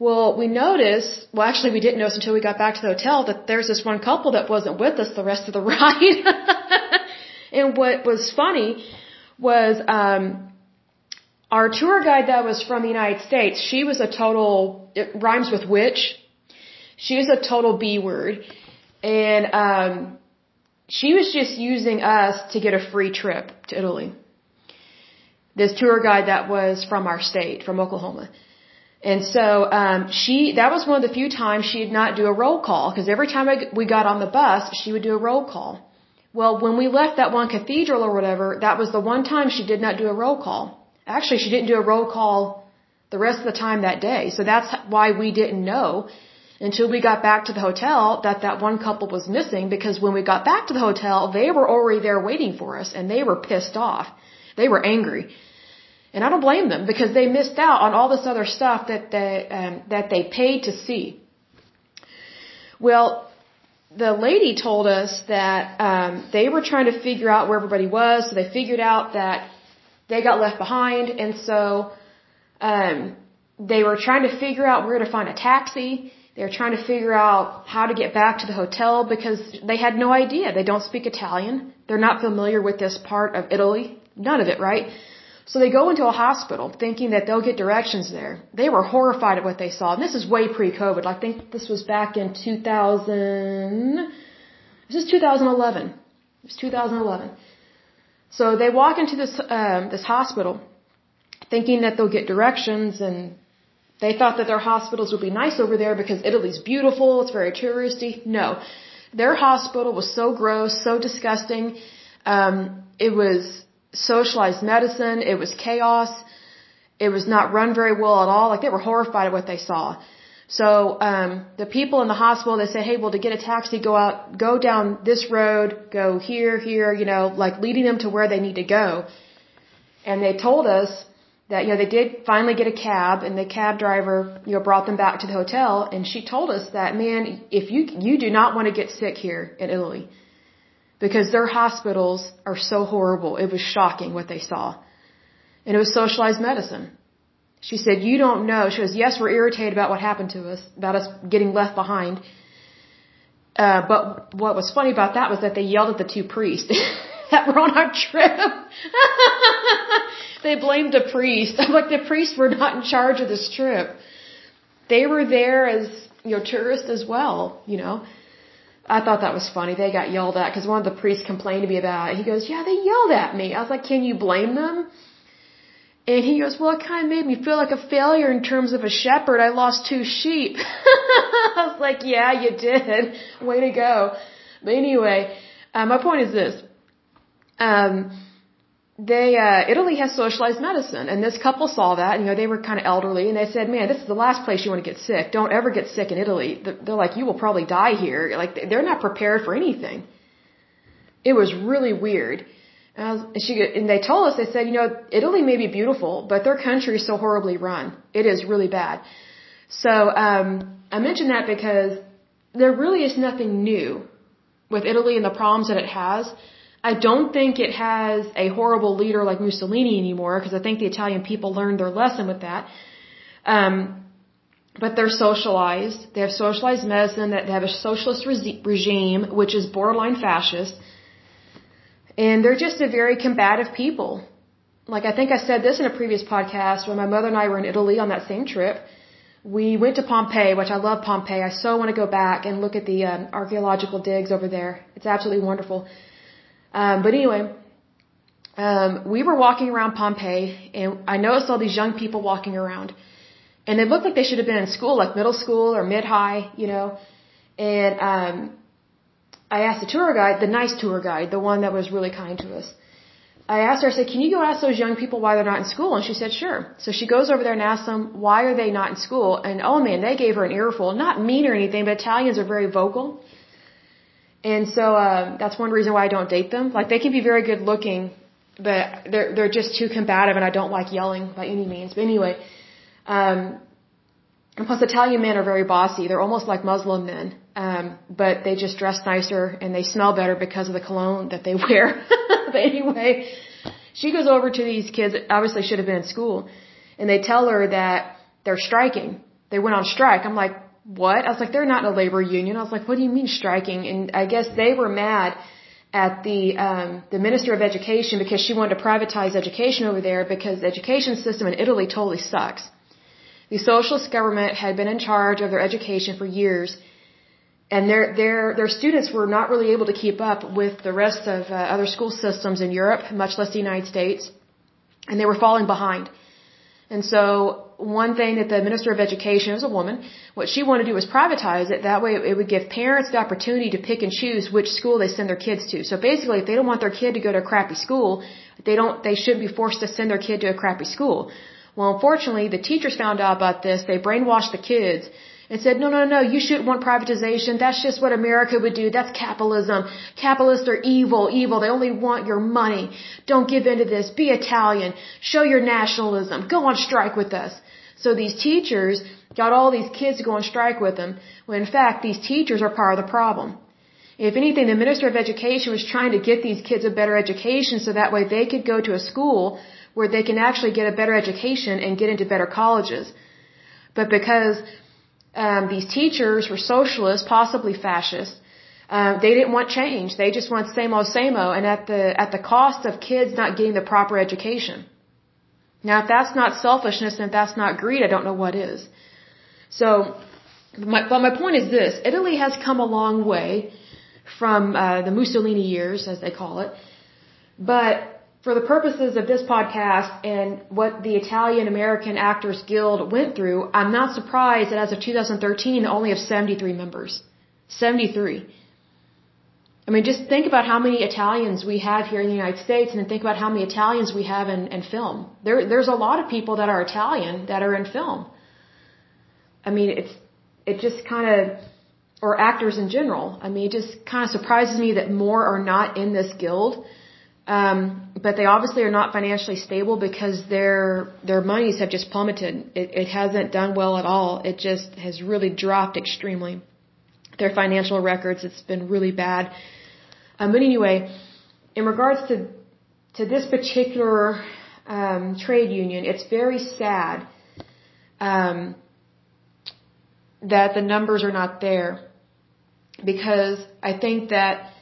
Well, we noticed, well actually we didn't notice until we got back to the hotel that there's this one couple that wasn't with us the rest of the ride. and what was funny was, um, our tour guide that was from the United States, she was a total, it rhymes with witch. She was a total B word. And, um, she was just using us to get a free trip to Italy. This tour guide that was from our state, from Oklahoma. And so um, she that was one of the few times she did not do a roll call because every time we got on the bus, she would do a roll call. Well, when we left that one cathedral or whatever, that was the one time she did not do a roll call. Actually, she didn't do a roll call the rest of the time that day. So that's why we didn't know until we got back to the hotel that that one couple was missing because when we got back to the hotel, they were already there waiting for us and they were pissed off. They were angry. And I don't blame them because they missed out on all this other stuff that they, um, that they paid to see. Well, the lady told us that um, they were trying to figure out where everybody was, so they figured out that they got left behind, and so um, they were trying to figure out where to find a taxi. They were trying to figure out how to get back to the hotel because they had no idea. They don't speak Italian. They're not familiar with this part of Italy. None of it, right? So they go into a hospital thinking that they'll get directions there. They were horrified at what they saw. And this is way pre-COVID. I think this was back in 2000. This is 2011. It was 2011. So they walk into this um, this hospital thinking that they'll get directions and They thought that their hospitals would be nice over there because Italy's beautiful, it's very touristy. No. Their hospital was so gross, so disgusting. Um, it was socialized medicine, it was chaos, it was not run very well at all. Like they were horrified at what they saw. So um, the people in the hospital they said, hey, well, to get a taxi, go out, go down this road, go here, here, you know, like leading them to where they need to go. And they told us that you know they did finally get a cab, and the cab driver you know brought them back to the hotel, and she told us that man, if you you do not want to get sick here in Italy, because their hospitals are so horrible. It was shocking what they saw, and it was socialized medicine. She said, you don't know. She goes, yes, we're irritated about what happened to us, about us getting left behind. Uh, but what was funny about that was that they yelled at the two priests that were on our trip. they blamed the priest. I'm like, the priests were not in charge of this trip. They were there as, you know, tourists as well, you know. I thought that was funny. They got yelled at because one of the priests complained to me about it. He goes, yeah, they yelled at me. I was like, can you blame them? And he goes, well, it kind of made me feel like a failure in terms of a shepherd. I lost two sheep. I was like, yeah, you did. Way to go. But anyway, uh, my point is this. Um, they, uh, Italy has socialized medicine and this couple saw that, you know, they were kind of elderly and they said, man, this is the last place you want to get sick. Don't ever get sick in Italy. They're like, you will probably die here. Like, they're not prepared for anything. It was really weird. And, she and they told us they said, you know, Italy may be beautiful, but their country is so horribly run. It is really bad. So um, I mention that because there really is nothing new with Italy and the problems that it has. I don't think it has a horrible leader like Mussolini anymore because I think the Italian people learned their lesson with that. Um, but they're socialized. They have socialized medicine. They have a socialist re- regime, which is borderline fascist and they're just a very combative people. Like I think I said this in a previous podcast when my mother and I were in Italy on that same trip. We went to Pompeii, which I love Pompeii. I so want to go back and look at the um, archaeological digs over there. It's absolutely wonderful. Um, but anyway, um, we were walking around Pompeii, and I noticed all these young people walking around, and they looked like they should have been in school, like middle school or mid high, you know. And um, I asked the tour guide, the nice tour guide, the one that was really kind to us. I asked her, I said, can you go ask those young people why they're not in school? And she said, sure. So she goes over there and asks them, why are they not in school? And oh man, they gave her an earful. Not mean or anything, but Italians are very vocal. And so, uh, that's one reason why I don't date them. Like they can be very good looking, but they're, they're just too combative and I don't like yelling by any means. But anyway, um, and plus Italian men are very bossy. They're almost like Muslim men. Um, but they just dress nicer and they smell better because of the cologne that they wear. but anyway, she goes over to these kids, obviously should have been in school, and they tell her that they're striking. They went on strike. I'm like, what? I was like, they're not in a labor union. I was like, what do you mean striking? And I guess they were mad at the um, the minister of education because she wanted to privatize education over there because the education system in Italy totally sucks. The socialist government had been in charge of their education for years and their their their students were not really able to keep up with the rest of uh, other school systems in Europe, much less the United States, and they were falling behind. And so one thing that the Minister of Education was a woman, what she wanted to do was privatize it. That way it would give parents the opportunity to pick and choose which school they send their kids to. So basically if they don't want their kid to go to a crappy school, they don't they shouldn't be forced to send their kid to a crappy school. Well, unfortunately, the teachers found out about this. They brainwashed the kids and said, no, no, no, you shouldn't want privatization. That's just what America would do. That's capitalism. Capitalists are evil, evil. They only want your money. Don't give in to this. Be Italian. Show your nationalism. Go on strike with us. So these teachers got all these kids to go on strike with them, when in fact these teachers are part of the problem. If anything, the Minister of Education was trying to get these kids a better education so that way they could go to a school where they can actually get a better education and get into better colleges. But because um, these teachers were socialists, possibly fascists. Um, they didn't want change. They just want same old, same old, and at the at the cost of kids not getting the proper education. Now, if that's not selfishness and if that's not greed, I don't know what is. So, my, but my point is this: Italy has come a long way from uh, the Mussolini years, as they call it. But for the purposes of this podcast and what the Italian American Actors Guild went through, I'm not surprised that as of 2013, they only have 73 members. 73. I mean, just think about how many Italians we have here in the United States and then think about how many Italians we have in, in film. There, there's a lot of people that are Italian that are in film. I mean, it's, it just kind of, or actors in general. I mean, it just kind of surprises me that more are not in this guild. Um, but they obviously are not financially stable because their their monies have just plummeted. It, it hasn't done well at all. It just has really dropped extremely. Their financial records, it's been really bad. Um, but anyway, in regards to to this particular um, trade union, it's very sad um, that the numbers are not there because I think that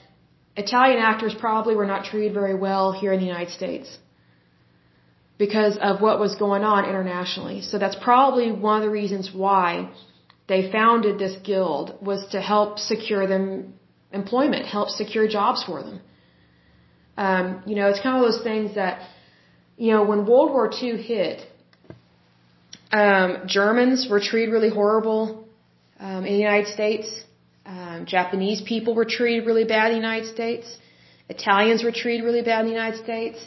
Italian actors probably were not treated very well here in the United States because of what was going on internationally. So that's probably one of the reasons why they founded this guild was to help secure them employment, help secure jobs for them. Um, you know, it's kind of those things that, you know, when World War II hit, um, Germans were treated really horrible um, in the United States. Um, Japanese people were treated really bad in the United States. Italians were treated really bad in the United States.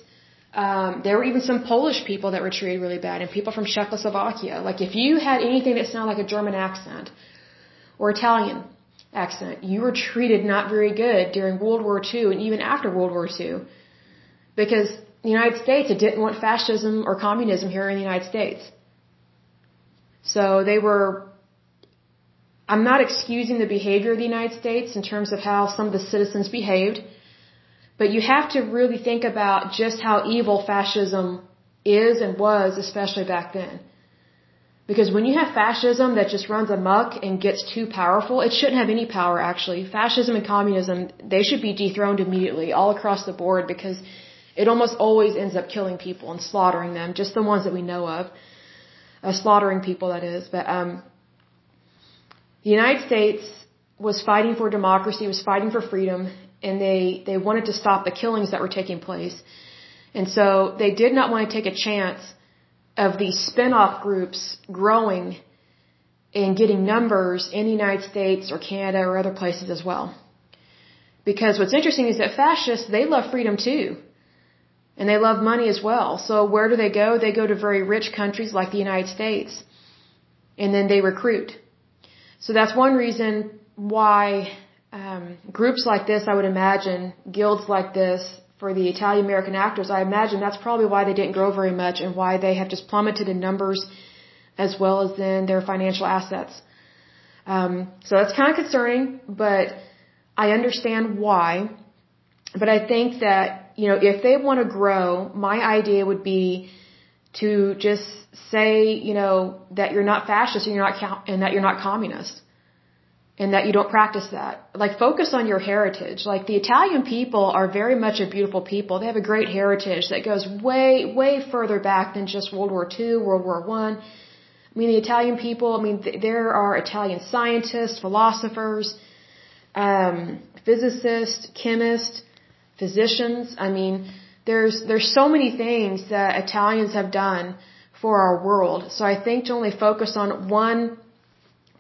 Um, there were even some Polish people that were treated really bad, and people from Czechoslovakia. Like if you had anything that sounded like a German accent or Italian accent, you were treated not very good during World War II and even after World War II, because the United States didn't want fascism or communism here in the United States. So they were I'm not excusing the behavior of the United States in terms of how some of the citizens behaved, but you have to really think about just how evil fascism is and was, especially back then. Because when you have fascism that just runs amok and gets too powerful, it shouldn't have any power actually. Fascism and communism, they should be dethroned immediately all across the board because it almost always ends up killing people and slaughtering them, just the ones that we know of. Uh, slaughtering people, that is. But, um, the United States was fighting for democracy, was fighting for freedom, and they, they wanted to stop the killings that were taking place. And so they did not want to take a chance of these spin-off groups growing and getting numbers in the United States or Canada or other places as well. Because what's interesting is that fascists, they love freedom too. And they love money as well. So where do they go? They go to very rich countries like the United States. And then they recruit. So that's one reason why um, groups like this, I would imagine, guilds like this for the Italian American actors, I imagine that's probably why they didn't grow very much and why they have just plummeted in numbers as well as in their financial assets. Um, so that's kind of concerning, but I understand why. But I think that, you know, if they want to grow, my idea would be to just say, you know, that you're not fascist and you're not and that you're not communist and that you don't practice that. Like focus on your heritage. Like the Italian people are very much a beautiful people. They have a great heritage that goes way, way further back than just World War II, World War One. I. I mean, the Italian people, I mean, th- there are Italian scientists, philosophers, um, physicists, chemists, physicians. I mean, there's, there's so many things that Italians have done for our world. So I think to only focus on one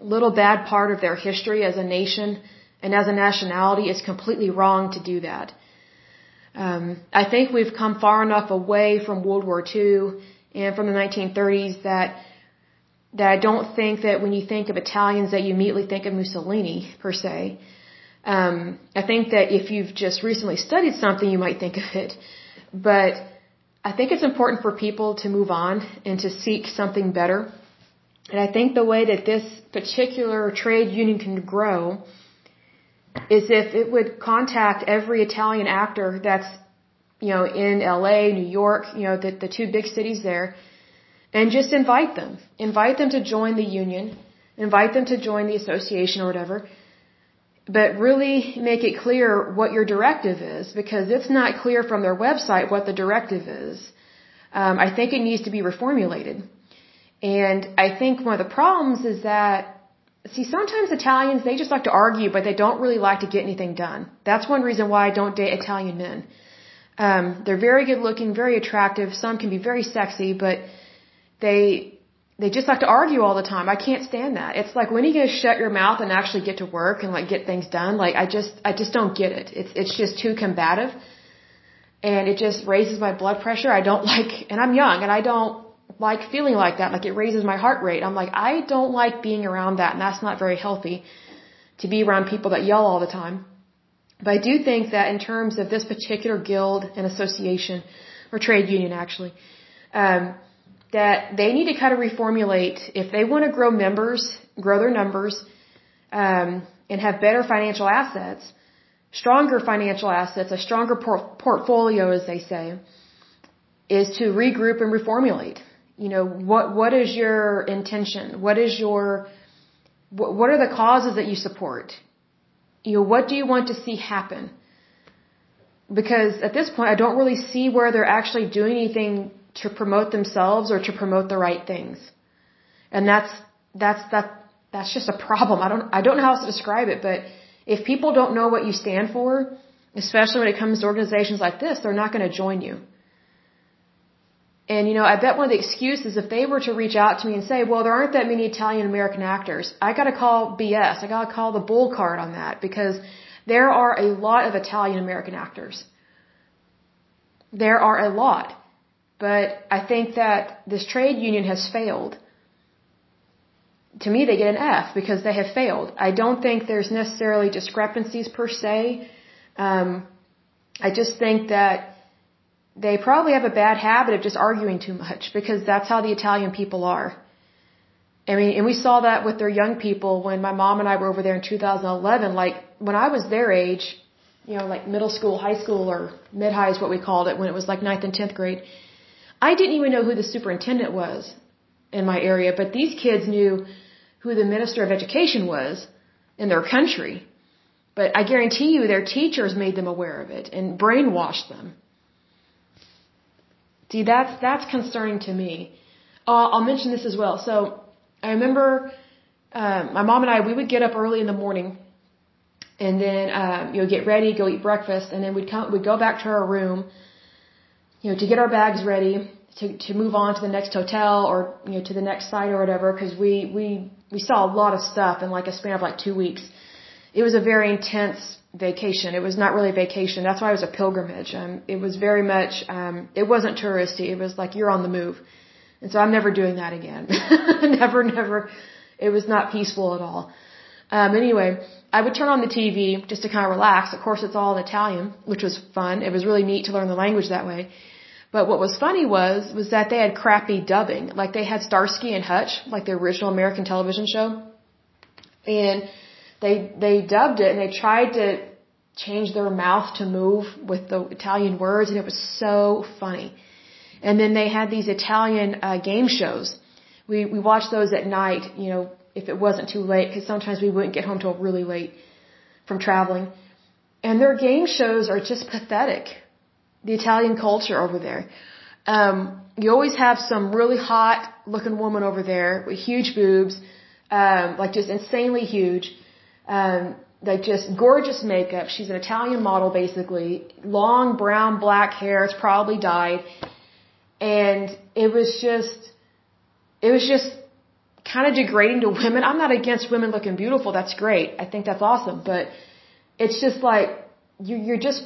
little bad part of their history as a nation and as a nationality is completely wrong to do that. Um, I think we've come far enough away from World War II and from the 1930s that that I don't think that when you think of Italians that you immediately think of Mussolini per se. Um, I think that if you've just recently studied something, you might think of it, but I think it's important for people to move on and to seek something better. And I think the way that this particular trade union can grow is if it would contact every Italian actor that's, you know, in LA, New York, you know, the, the two big cities there, and just invite them. Invite them to join the union, invite them to join the association or whatever, but really make it clear what your directive is because it's not clear from their website what the directive is. Um, I think it needs to be reformulated. And I think one of the problems is that, see, sometimes Italians, they just like to argue, but they don't really like to get anything done. That's one reason why I don't date Italian men. Um, they're very good looking, very attractive. Some can be very sexy, but they they just like to argue all the time. I can't stand that. It's like when are you gonna shut your mouth and actually get to work and like get things done? Like I just I just don't get it. It's it's just too combative, and it just raises my blood pressure. I don't like, and I'm young, and I don't like feeling like that. Like it raises my heart rate. I'm like I don't like being around that, and that's not very healthy to be around people that yell all the time. But I do think that in terms of this particular guild and association, or trade union actually, um, that they need to kind of reformulate if they want to grow members, grow their numbers, um, and have better financial assets, stronger financial assets, a stronger por- portfolio, as they say, is to regroup and reformulate. You know, what what is your intention? What is your what what are the causes that you support? You know, what do you want to see happen? Because at this point, I don't really see where they're actually doing anything to promote themselves or to promote the right things. And that's, that's, that, that's just a problem. I don't, I don't know how else to describe it, but if people don't know what you stand for, especially when it comes to organizations like this, they're not going to join you. And you know, I bet one of the excuses, if they were to reach out to me and say, well, there aren't that many Italian American actors, I gotta call BS. I gotta call the bull card on that because there are a lot of Italian American actors. There are a lot. But I think that this trade union has failed. To me, they get an F because they have failed. I don't think there's necessarily discrepancies per se. Um, I just think that they probably have a bad habit of just arguing too much because that's how the Italian people are. I mean, and we saw that with their young people when my mom and I were over there in 2011. Like, when I was their age, you know, like middle school, high school, or mid high is what we called it when it was like ninth and 10th grade, I didn't even know who the superintendent was in my area, but these kids knew who the minister of education was in their country. But I guarantee you their teachers made them aware of it and brainwashed them. See, that's that's concerning to me. Uh, I'll mention this as well. So I remember uh, my mom and I we would get up early in the morning, and then uh, you know get ready, go eat breakfast, and then we'd come we'd go back to our room, you know, to get our bags ready to to move on to the next hotel or you know to the next site or whatever because we we we saw a lot of stuff in like a span of like two weeks. It was a very intense vacation. It was not really a vacation. That's why it was a pilgrimage. Um, it was very much, um, it wasn't touristy. It was like you're on the move. And so I'm never doing that again. never, never. It was not peaceful at all. Um, anyway, I would turn on the TV just to kind of relax. Of course, it's all in Italian, which was fun. It was really neat to learn the language that way. But what was funny was, was that they had crappy dubbing. Like they had Starsky and Hutch, like the original American television show. And they they dubbed it and they tried to change their mouth to move with the Italian words and it was so funny. And then they had these Italian uh, game shows. We we watched those at night, you know, if it wasn't too late because sometimes we wouldn't get home till really late from traveling. And their game shows are just pathetic. The Italian culture over there. Um, you always have some really hot looking woman over there with huge boobs, um, like just insanely huge um, like just gorgeous makeup. She's an Italian model, basically. Long brown, black hair. It's probably dyed. And it was just, it was just kind of degrading to women. I'm not against women looking beautiful. That's great. I think that's awesome. But it's just like, you, you're just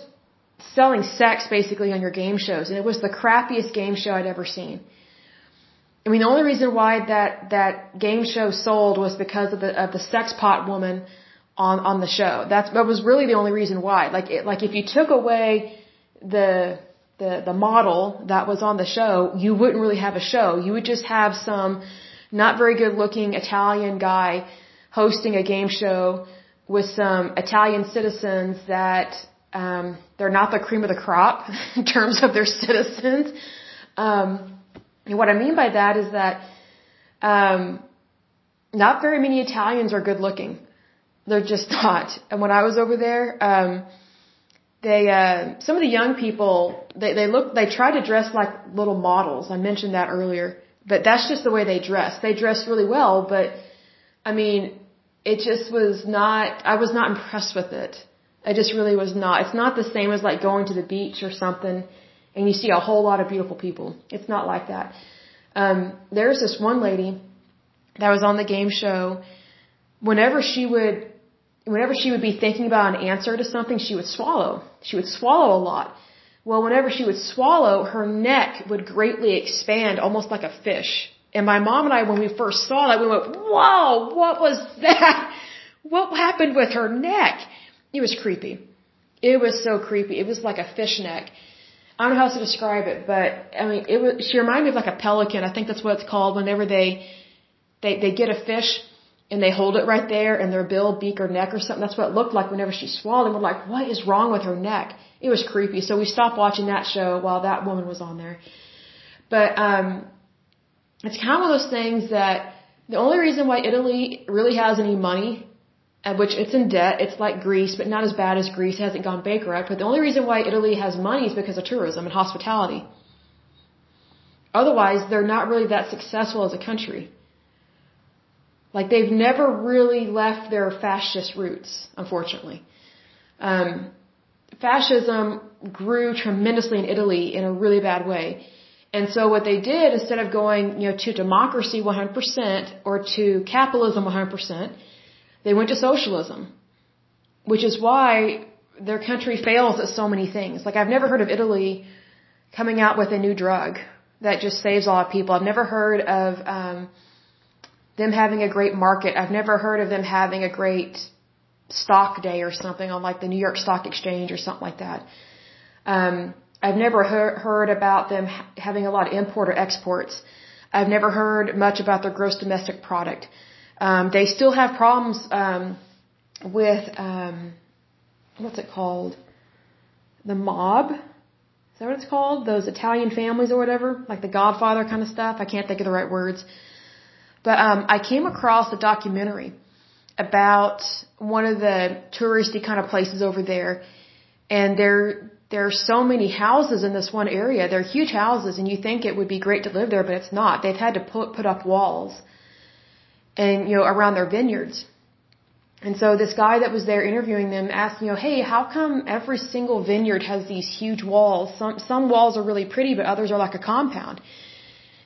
selling sex basically on your game shows. And it was the crappiest game show I'd ever seen. I mean, the only reason why that, that game show sold was because of the, of the sex pot woman on on the show. That's that was really the only reason why. Like it, like if you took away the the the model that was on the show, you wouldn't really have a show. You would just have some not very good looking Italian guy hosting a game show with some Italian citizens that um, they're not the cream of the crop in terms of their citizens. Um, and what I mean by that is that um, not very many Italians are good looking. They're just not. And when I was over there, um, they uh, some of the young people they they look they try to dress like little models. I mentioned that earlier, but that's just the way they dress. They dress really well, but I mean, it just was not. I was not impressed with it. I just really was not. It's not the same as like going to the beach or something and you see a whole lot of beautiful people. It's not like that. Um, there's this one lady that was on the game show. Whenever she would, whenever she would be thinking about an answer to something, she would swallow. She would swallow a lot. Well, whenever she would swallow, her neck would greatly expand, almost like a fish. And my mom and I, when we first saw that, we went, "Whoa, what was that? What happened with her neck?" It was creepy. It was so creepy. It was like a fish neck. I don't know how else to describe it, but I mean, it was. She reminded me of like a pelican. I think that's what it's called. Whenever they, they they get a fish and they hold it right there in their bill, beak, or neck or something. That's what it looked like whenever she swallowed. And we're like, what is wrong with her neck? It was creepy. So we stopped watching that show while that woman was on there. But um, it's kind of one of those things that the only reason why Italy really has any money at which it's in debt. It's like Greece, but not as bad as Greece. It hasn't gone bankrupt. But the only reason why Italy has money is because of tourism and hospitality. Otherwise, they're not really that successful as a country. Like they've never really left their fascist roots, unfortunately. Um, fascism grew tremendously in Italy in a really bad way. And so what they did, instead of going, you know, to democracy 100% or to capitalism 100%, they went to socialism, which is why their country fails at so many things. Like I've never heard of Italy coming out with a new drug that just saves a lot of people. I've never heard of um, them having a great market. I've never heard of them having a great stock day or something on like the New York Stock Exchange or something like that. Um, I've never he- heard about them ha- having a lot of import or exports. I've never heard much about their gross domestic product. Um, they still have problems um, with um, what's it called? The mob. Is that what it's called? Those Italian families or whatever, like the Godfather kind of stuff. I can't think of the right words. But um, I came across a documentary about one of the touristy kind of places over there, and there there are so many houses in this one area. They're huge houses, and you think it would be great to live there, but it's not. They've had to put put up walls and you know around their vineyards. And so this guy that was there interviewing them asked, you know, hey, how come every single vineyard has these huge walls? Some some walls are really pretty, but others are like a compound.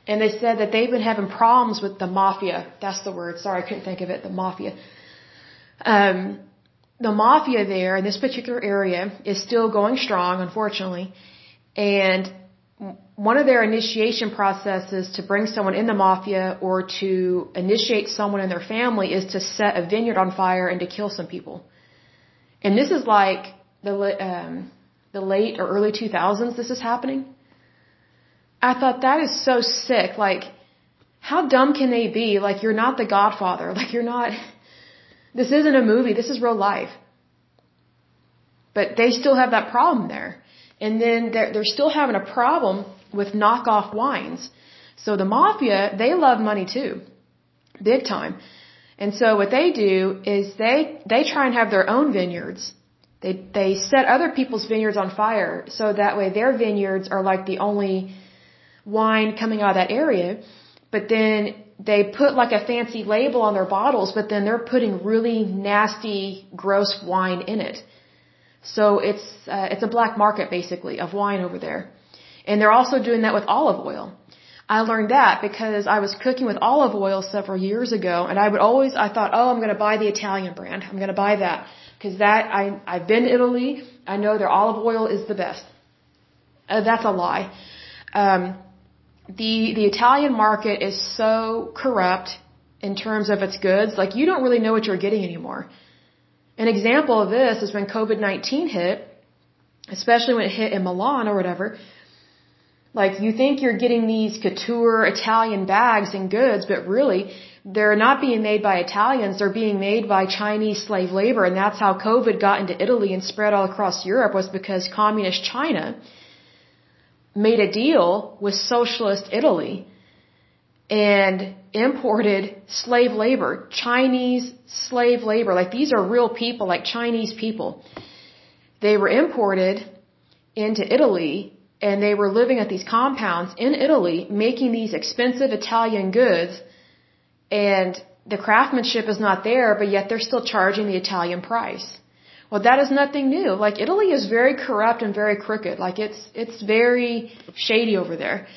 And they said that they've been having problems with the mafia. That's the word. Sorry, I couldn't think of it. The mafia. Um, the mafia there in this particular area is still going strong, unfortunately. And one of their initiation processes to bring someone in the mafia or to initiate someone in their family is to set a vineyard on fire and to kill some people. And this is like the um, the late or early 2000s. This is happening. I thought that is so sick. Like, how dumb can they be? Like, you're not the Godfather. Like, you're not. This isn't a movie. This is real life. But they still have that problem there. And then they're, they're still having a problem with knockoff wines. So the mafia, they love money too. Big time. And so what they do is they, they try and have their own vineyards. They, they set other people's vineyards on fire so that way their vineyards are like the only wine coming out of that area. But then they put like a fancy label on their bottles, but then they're putting really nasty, gross wine in it. So it's uh, it's a black market basically of wine over there. And they're also doing that with olive oil. I learned that because I was cooking with olive oil several years ago and I would always I thought, "Oh, I'm going to buy the Italian brand. I'm going to buy that." Because that I I've been to Italy. I know their olive oil is the best. Uh, that's a lie. Um, the the Italian market is so corrupt in terms of its goods. Like you don't really know what you're getting anymore. An example of this is when COVID-19 hit, especially when it hit in Milan or whatever. Like you think you're getting these couture Italian bags and goods, but really they're not being made by Italians, they're being made by Chinese slave labor and that's how COVID got into Italy and spread all across Europe was because communist China made a deal with socialist Italy and imported slave labor, Chinese slave labor. Like these are real people, like Chinese people. They were imported into Italy and they were living at these compounds in Italy making these expensive Italian goods and the craftsmanship is not there, but yet they're still charging the Italian price. Well, that is nothing new. Like Italy is very corrupt and very crooked. Like it's, it's very shady over there.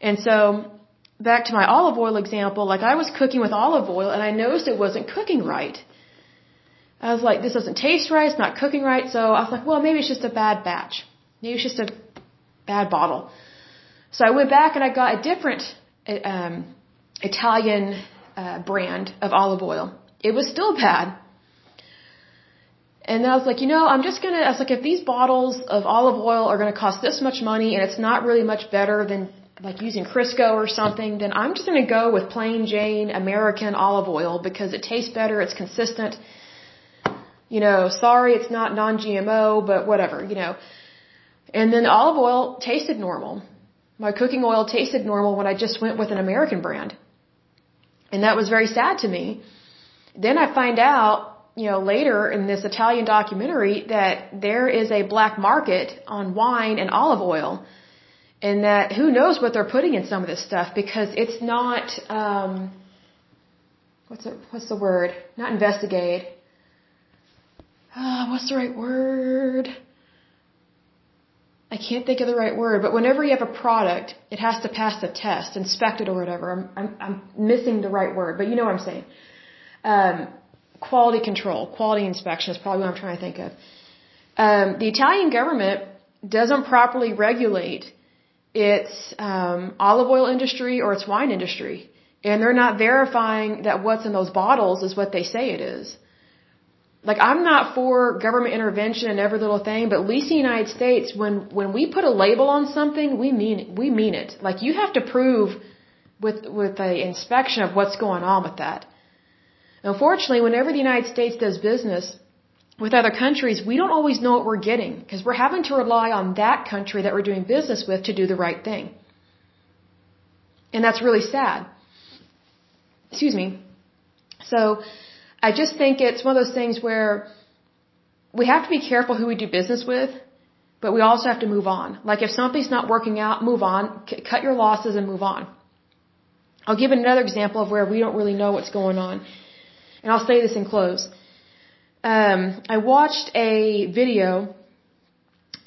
And so back to my olive oil example, like I was cooking with olive oil and I noticed it wasn't cooking right. I was like, this doesn't taste right, it's not cooking right, so I was like, well, maybe it's just a bad batch. Maybe it's just a bad bottle. So I went back and I got a different um, Italian uh, brand of olive oil. It was still bad. And I was like, you know, I'm just gonna, I was like, if these bottles of olive oil are gonna cost this much money and it's not really much better than like using Crisco or something, then I'm just gonna go with plain Jane American olive oil because it tastes better, it's consistent. You know, sorry it's not non-GMO, but whatever, you know. And then olive oil tasted normal. My cooking oil tasted normal when I just went with an American brand. And that was very sad to me. Then I find out you know, later in this Italian documentary that there is a black market on wine and olive oil. And that who knows what they're putting in some of this stuff because it's not, um, what's the, what's the word? Not investigate. Uh, what's the right word? I can't think of the right word, but whenever you have a product, it has to pass the test, inspect it or whatever. I'm, I'm, I'm missing the right word, but you know what I'm saying. Um, quality control, quality inspection is probably what I'm trying to think of. Um, the Italian government doesn't properly regulate its um, olive oil industry or its wine industry, and they're not verifying that what's in those bottles is what they say it is. Like I'm not for government intervention and every little thing, but at least in the United States, when when we put a label on something, we mean. We mean it. Like you have to prove with with a inspection of what's going on with that. Unfortunately, whenever the United States does business with other countries, we don't always know what we're getting because we're having to rely on that country that we're doing business with to do the right thing. And that's really sad. Excuse me. So, I just think it's one of those things where we have to be careful who we do business with, but we also have to move on. Like if something's not working out, move on, cut your losses and move on. I'll give another example of where we don't really know what's going on. And I'll say this in close. Um, I watched a video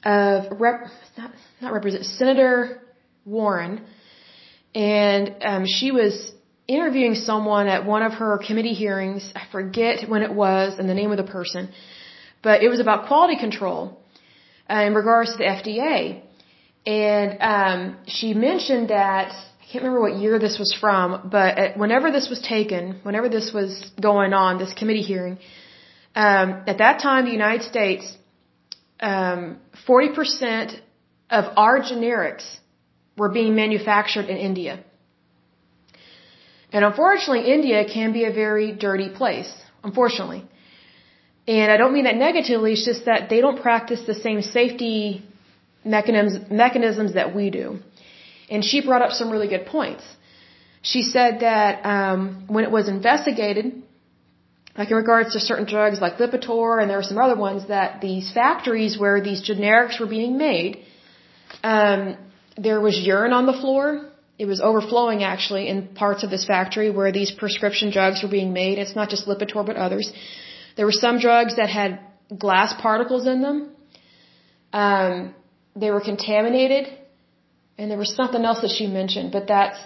of rep, not, not represent Senator Warren, and um, she was interviewing someone at one of her committee hearings. I forget when it was and the name of the person, but it was about quality control uh, in regards to the FDA. And um, she mentioned that I can't remember what year this was from, but whenever this was taken, whenever this was going on, this committee hearing, um, at that time, the United States, um, 40% of our generics were being manufactured in India. And unfortunately, India can be a very dirty place, unfortunately. And I don't mean that negatively, it's just that they don't practice the same safety mechanisms, mechanisms that we do. And she brought up some really good points. She said that um, when it was investigated, like in regards to certain drugs like Lipitor, and there were some other ones, that these factories where these generics were being made, um, there was urine on the floor. It was overflowing actually in parts of this factory where these prescription drugs were being made. It's not just Lipitor, but others. There were some drugs that had glass particles in them. Um, they were contaminated and there was something else that she mentioned, but that's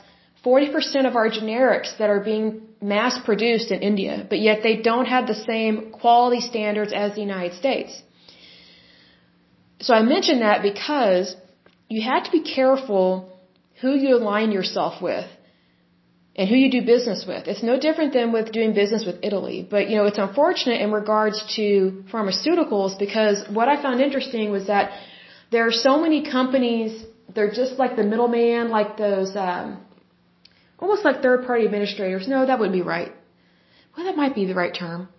40% of our generics that are being mass produced in India, but yet they don't have the same quality standards as the United States. So I mention that because you have to be careful who you align yourself with and who you do business with. It's no different than with doing business with Italy. But, you know, it's unfortunate in regards to pharmaceuticals because what I found interesting was that there are so many companies they're just like the middleman, like those, um, almost like third party administrators. No, that wouldn't be right. Well, that might be the right term.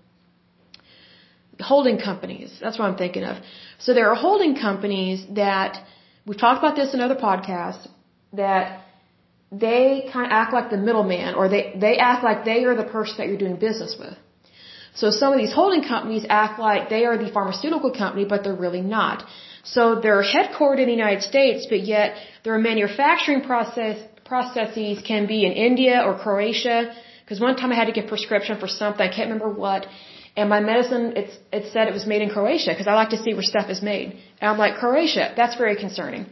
Holding companies. That's what I'm thinking of. So there are holding companies that, we've talked about this in other podcasts, that they kind of act like the middleman or they, they act like they are the person that you're doing business with. So some of these holding companies act like they are the pharmaceutical company, but they're really not. So they're headquartered in the United States, but yet their manufacturing process processes can be in India or Croatia. Because one time I had to get prescription for something, I can't remember what, And my medicine, it's, it said it was made in Croatia because I like to see where stuff is made. And I'm like, Croatia, that's very concerning.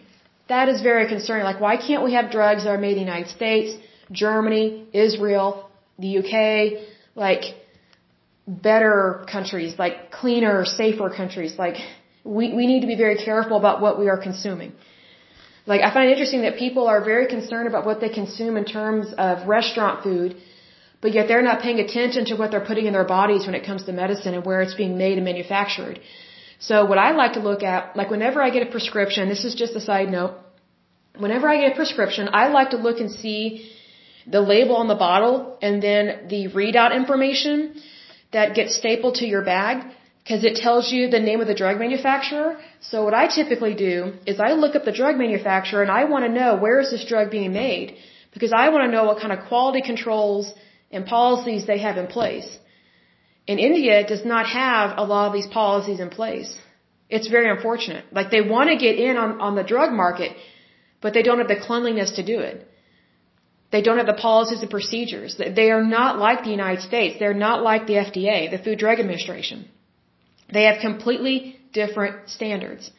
That is very concerning. Like, why can't we have drugs that are made in the United States, Germany, Israel, the UK, like, better countries, like cleaner, safer countries. Like, we, we need to be very careful about what we are consuming. Like, I find it interesting that people are very concerned about what they consume in terms of restaurant food, but yet they're not paying attention to what they're putting in their bodies when it comes to medicine and where it's being made and manufactured. So what I like to look at, like whenever I get a prescription, this is just a side note, whenever I get a prescription, I like to look and see the label on the bottle and then the readout information that gets stapled to your bag because it tells you the name of the drug manufacturer. So what I typically do is I look up the drug manufacturer and I want to know where is this drug being made because I want to know what kind of quality controls and policies they have in place. And India does not have a lot of these policies in place. It's very unfortunate. Like they want to get in on, on the drug market, but they don't have the cleanliness to do it. They don't have the policies and procedures. They are not like the United States. They're not like the FDA, the Food Drug Administration. They have completely different standards.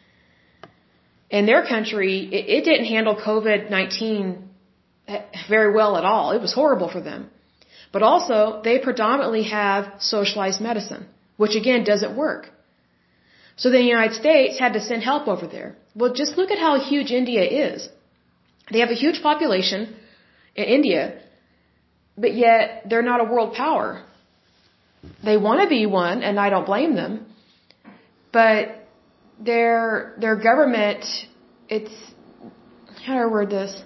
In their country, it, it didn't handle COVID-19 eh, very well at all. It was horrible for them. But also, they predominantly have socialized medicine, which again doesn't work. So the United States had to send help over there. Well, just look at how huge India is. They have a huge population in India, but yet they're not a world power. They want to be one, and I don't blame them. But their their government, it's how do I word this?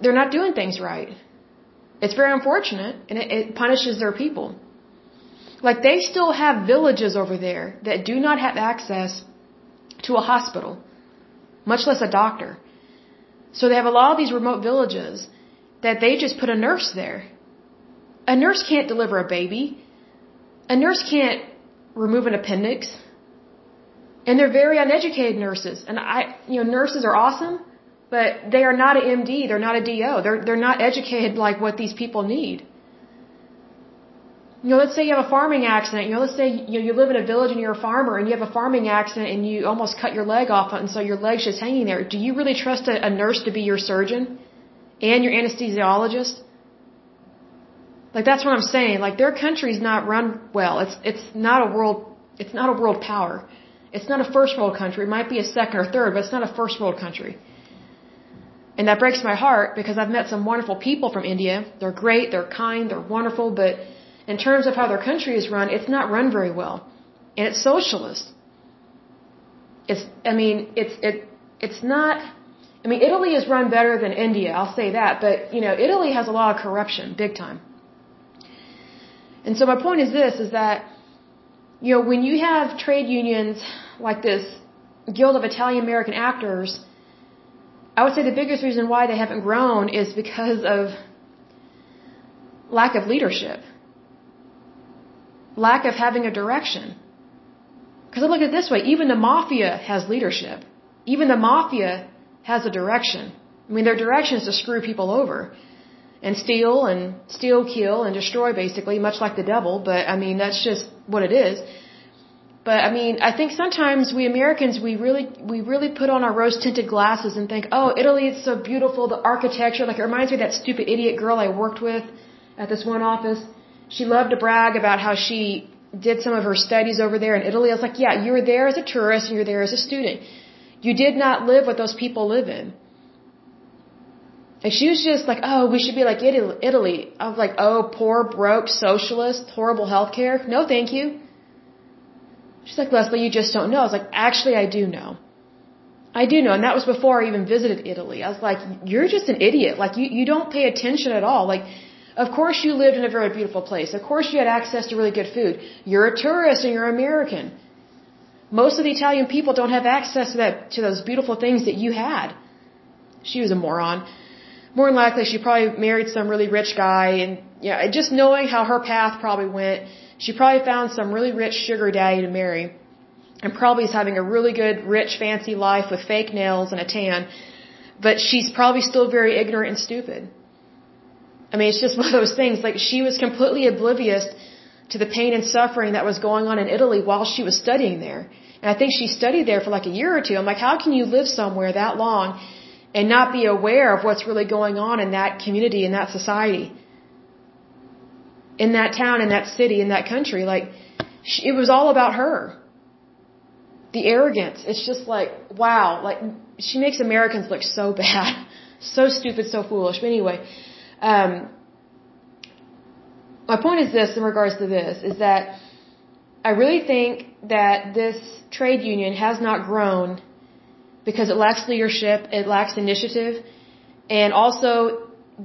They're not doing things right. It's very unfortunate, and it, it punishes their people. Like they still have villages over there that do not have access to a hospital, much less a doctor. So they have a lot of these remote villages that they just put a nurse there. A nurse can't deliver a baby. A nurse can't remove an appendix. And they're very uneducated nurses. And I, you know, nurses are awesome, but they are not an MD. They're not a DO. They're, they're not educated like what these people need. You know, let's say you have a farming accident. You know, let's say you, know, you live in a village and you're a farmer and you have a farming accident and you almost cut your leg off and so your leg's just hanging there. Do you really trust a, a nurse to be your surgeon and your anesthesiologist? Like that's what I'm saying. Like their country's not run well. It's it's not a world it's not a world power. It's not a first world country. It might be a second or third, but it's not a first world country. And that breaks my heart because I've met some wonderful people from India. They're great, they're kind, they're wonderful, but in terms of how their country is run, it's not run very well. And it's socialist. It's, I mean, it's, it, it's not, I mean, Italy is run better than India, I'll say that, but, you know, Italy has a lot of corruption, big time. And so my point is this, is that, you know, when you have trade unions like this Guild of Italian American Actors, I would say the biggest reason why they haven't grown is because of lack of leadership lack of having a direction. Because I look at it this way, even the mafia has leadership. Even the mafia has a direction. I mean, their direction is to screw people over and steal and steal, kill, and destroy basically, much like the devil, but I mean, that's just what it is. But I mean, I think sometimes we Americans, we really, we really put on our rose tinted glasses and think, oh, Italy is so beautiful, the architecture, like it reminds me of that stupid idiot girl I worked with at this one office she loved to brag about how she did some of her studies over there in Italy. I was like, yeah, you were there as a tourist and you're there as a student. You did not live what those people live in. And she was just like, oh, we should be like Italy. I was like, oh, poor, broke, socialist, horrible healthcare. No, thank you. She's like, Leslie, you just don't know. I was like, actually, I do know. I do know. And that was before I even visited Italy. I was like, you're just an idiot. Like, you, you don't pay attention at all. Like, of course you lived in a very beautiful place. Of course you had access to really good food. You're a tourist and you're American. Most of the Italian people don't have access to that to those beautiful things that you had. She was a moron. More than likely she probably married some really rich guy and yeah, just knowing how her path probably went, she probably found some really rich sugar daddy to marry. And probably is having a really good, rich, fancy life with fake nails and a tan. But she's probably still very ignorant and stupid. I mean, it's just one of those things. Like she was completely oblivious to the pain and suffering that was going on in Italy while she was studying there. And I think she studied there for like a year or two. I'm like, how can you live somewhere that long and not be aware of what's really going on in that community, in that society, in that town, in that city, in that country? Like, it was all about her. The arrogance. It's just like, wow. Like, she makes Americans look so bad. so stupid, so foolish. But anyway, um, my point is this in regards to this is that I really think that this trade union has not grown because it lacks leadership, it lacks initiative, and also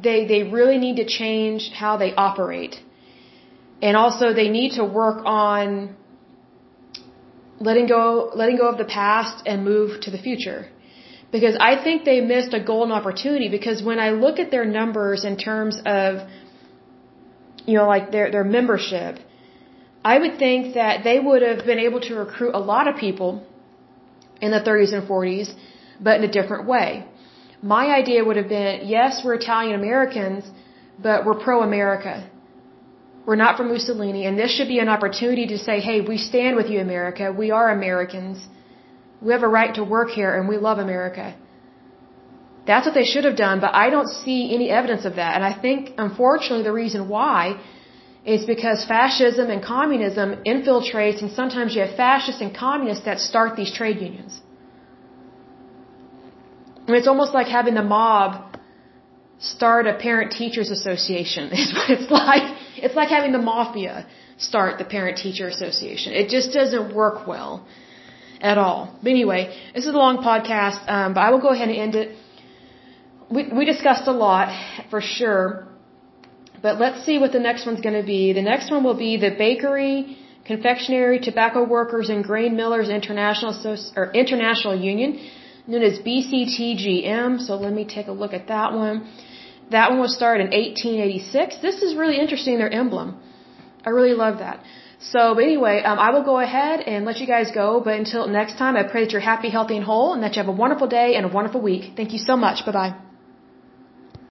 they they really need to change how they operate. And also they need to work on letting go letting go of the past and move to the future. Because I think they missed a golden opportunity because when I look at their numbers in terms of you know like their their membership I would think that they would have been able to recruit a lot of people in the 30s and 40s, but in a different way. My idea would have been, yes, we're Italian Americans, but we're pro-America. We're not for Mussolini, and this should be an opportunity to say, hey, we stand with you, America. We are Americans. We have a right to work here, and we love America. That's what they should have done, but I don't see any evidence of that. And I think, unfortunately, the reason why is because fascism and communism infiltrates, and sometimes you have fascists and communists that start these trade unions. It's almost like having the mob start a parent teachers association. It's it's like. It's like having the mafia start the parent teacher association. It just doesn't work well at all. But anyway, this is a long podcast, um, but I will go ahead and end it. We, we discussed a lot for sure. But let's see what the next one's going to be. The next one will be the Bakery, Confectionery, Tobacco Workers, and Grain Millers International or International Union, known as BCTGM. So let me take a look at that one. That one was started in 1886. This is really interesting, their emblem. I really love that. So, but anyway, um, I will go ahead and let you guys go. But until next time, I pray that you're happy, healthy, and whole, and that you have a wonderful day and a wonderful week. Thank you so much. Bye bye.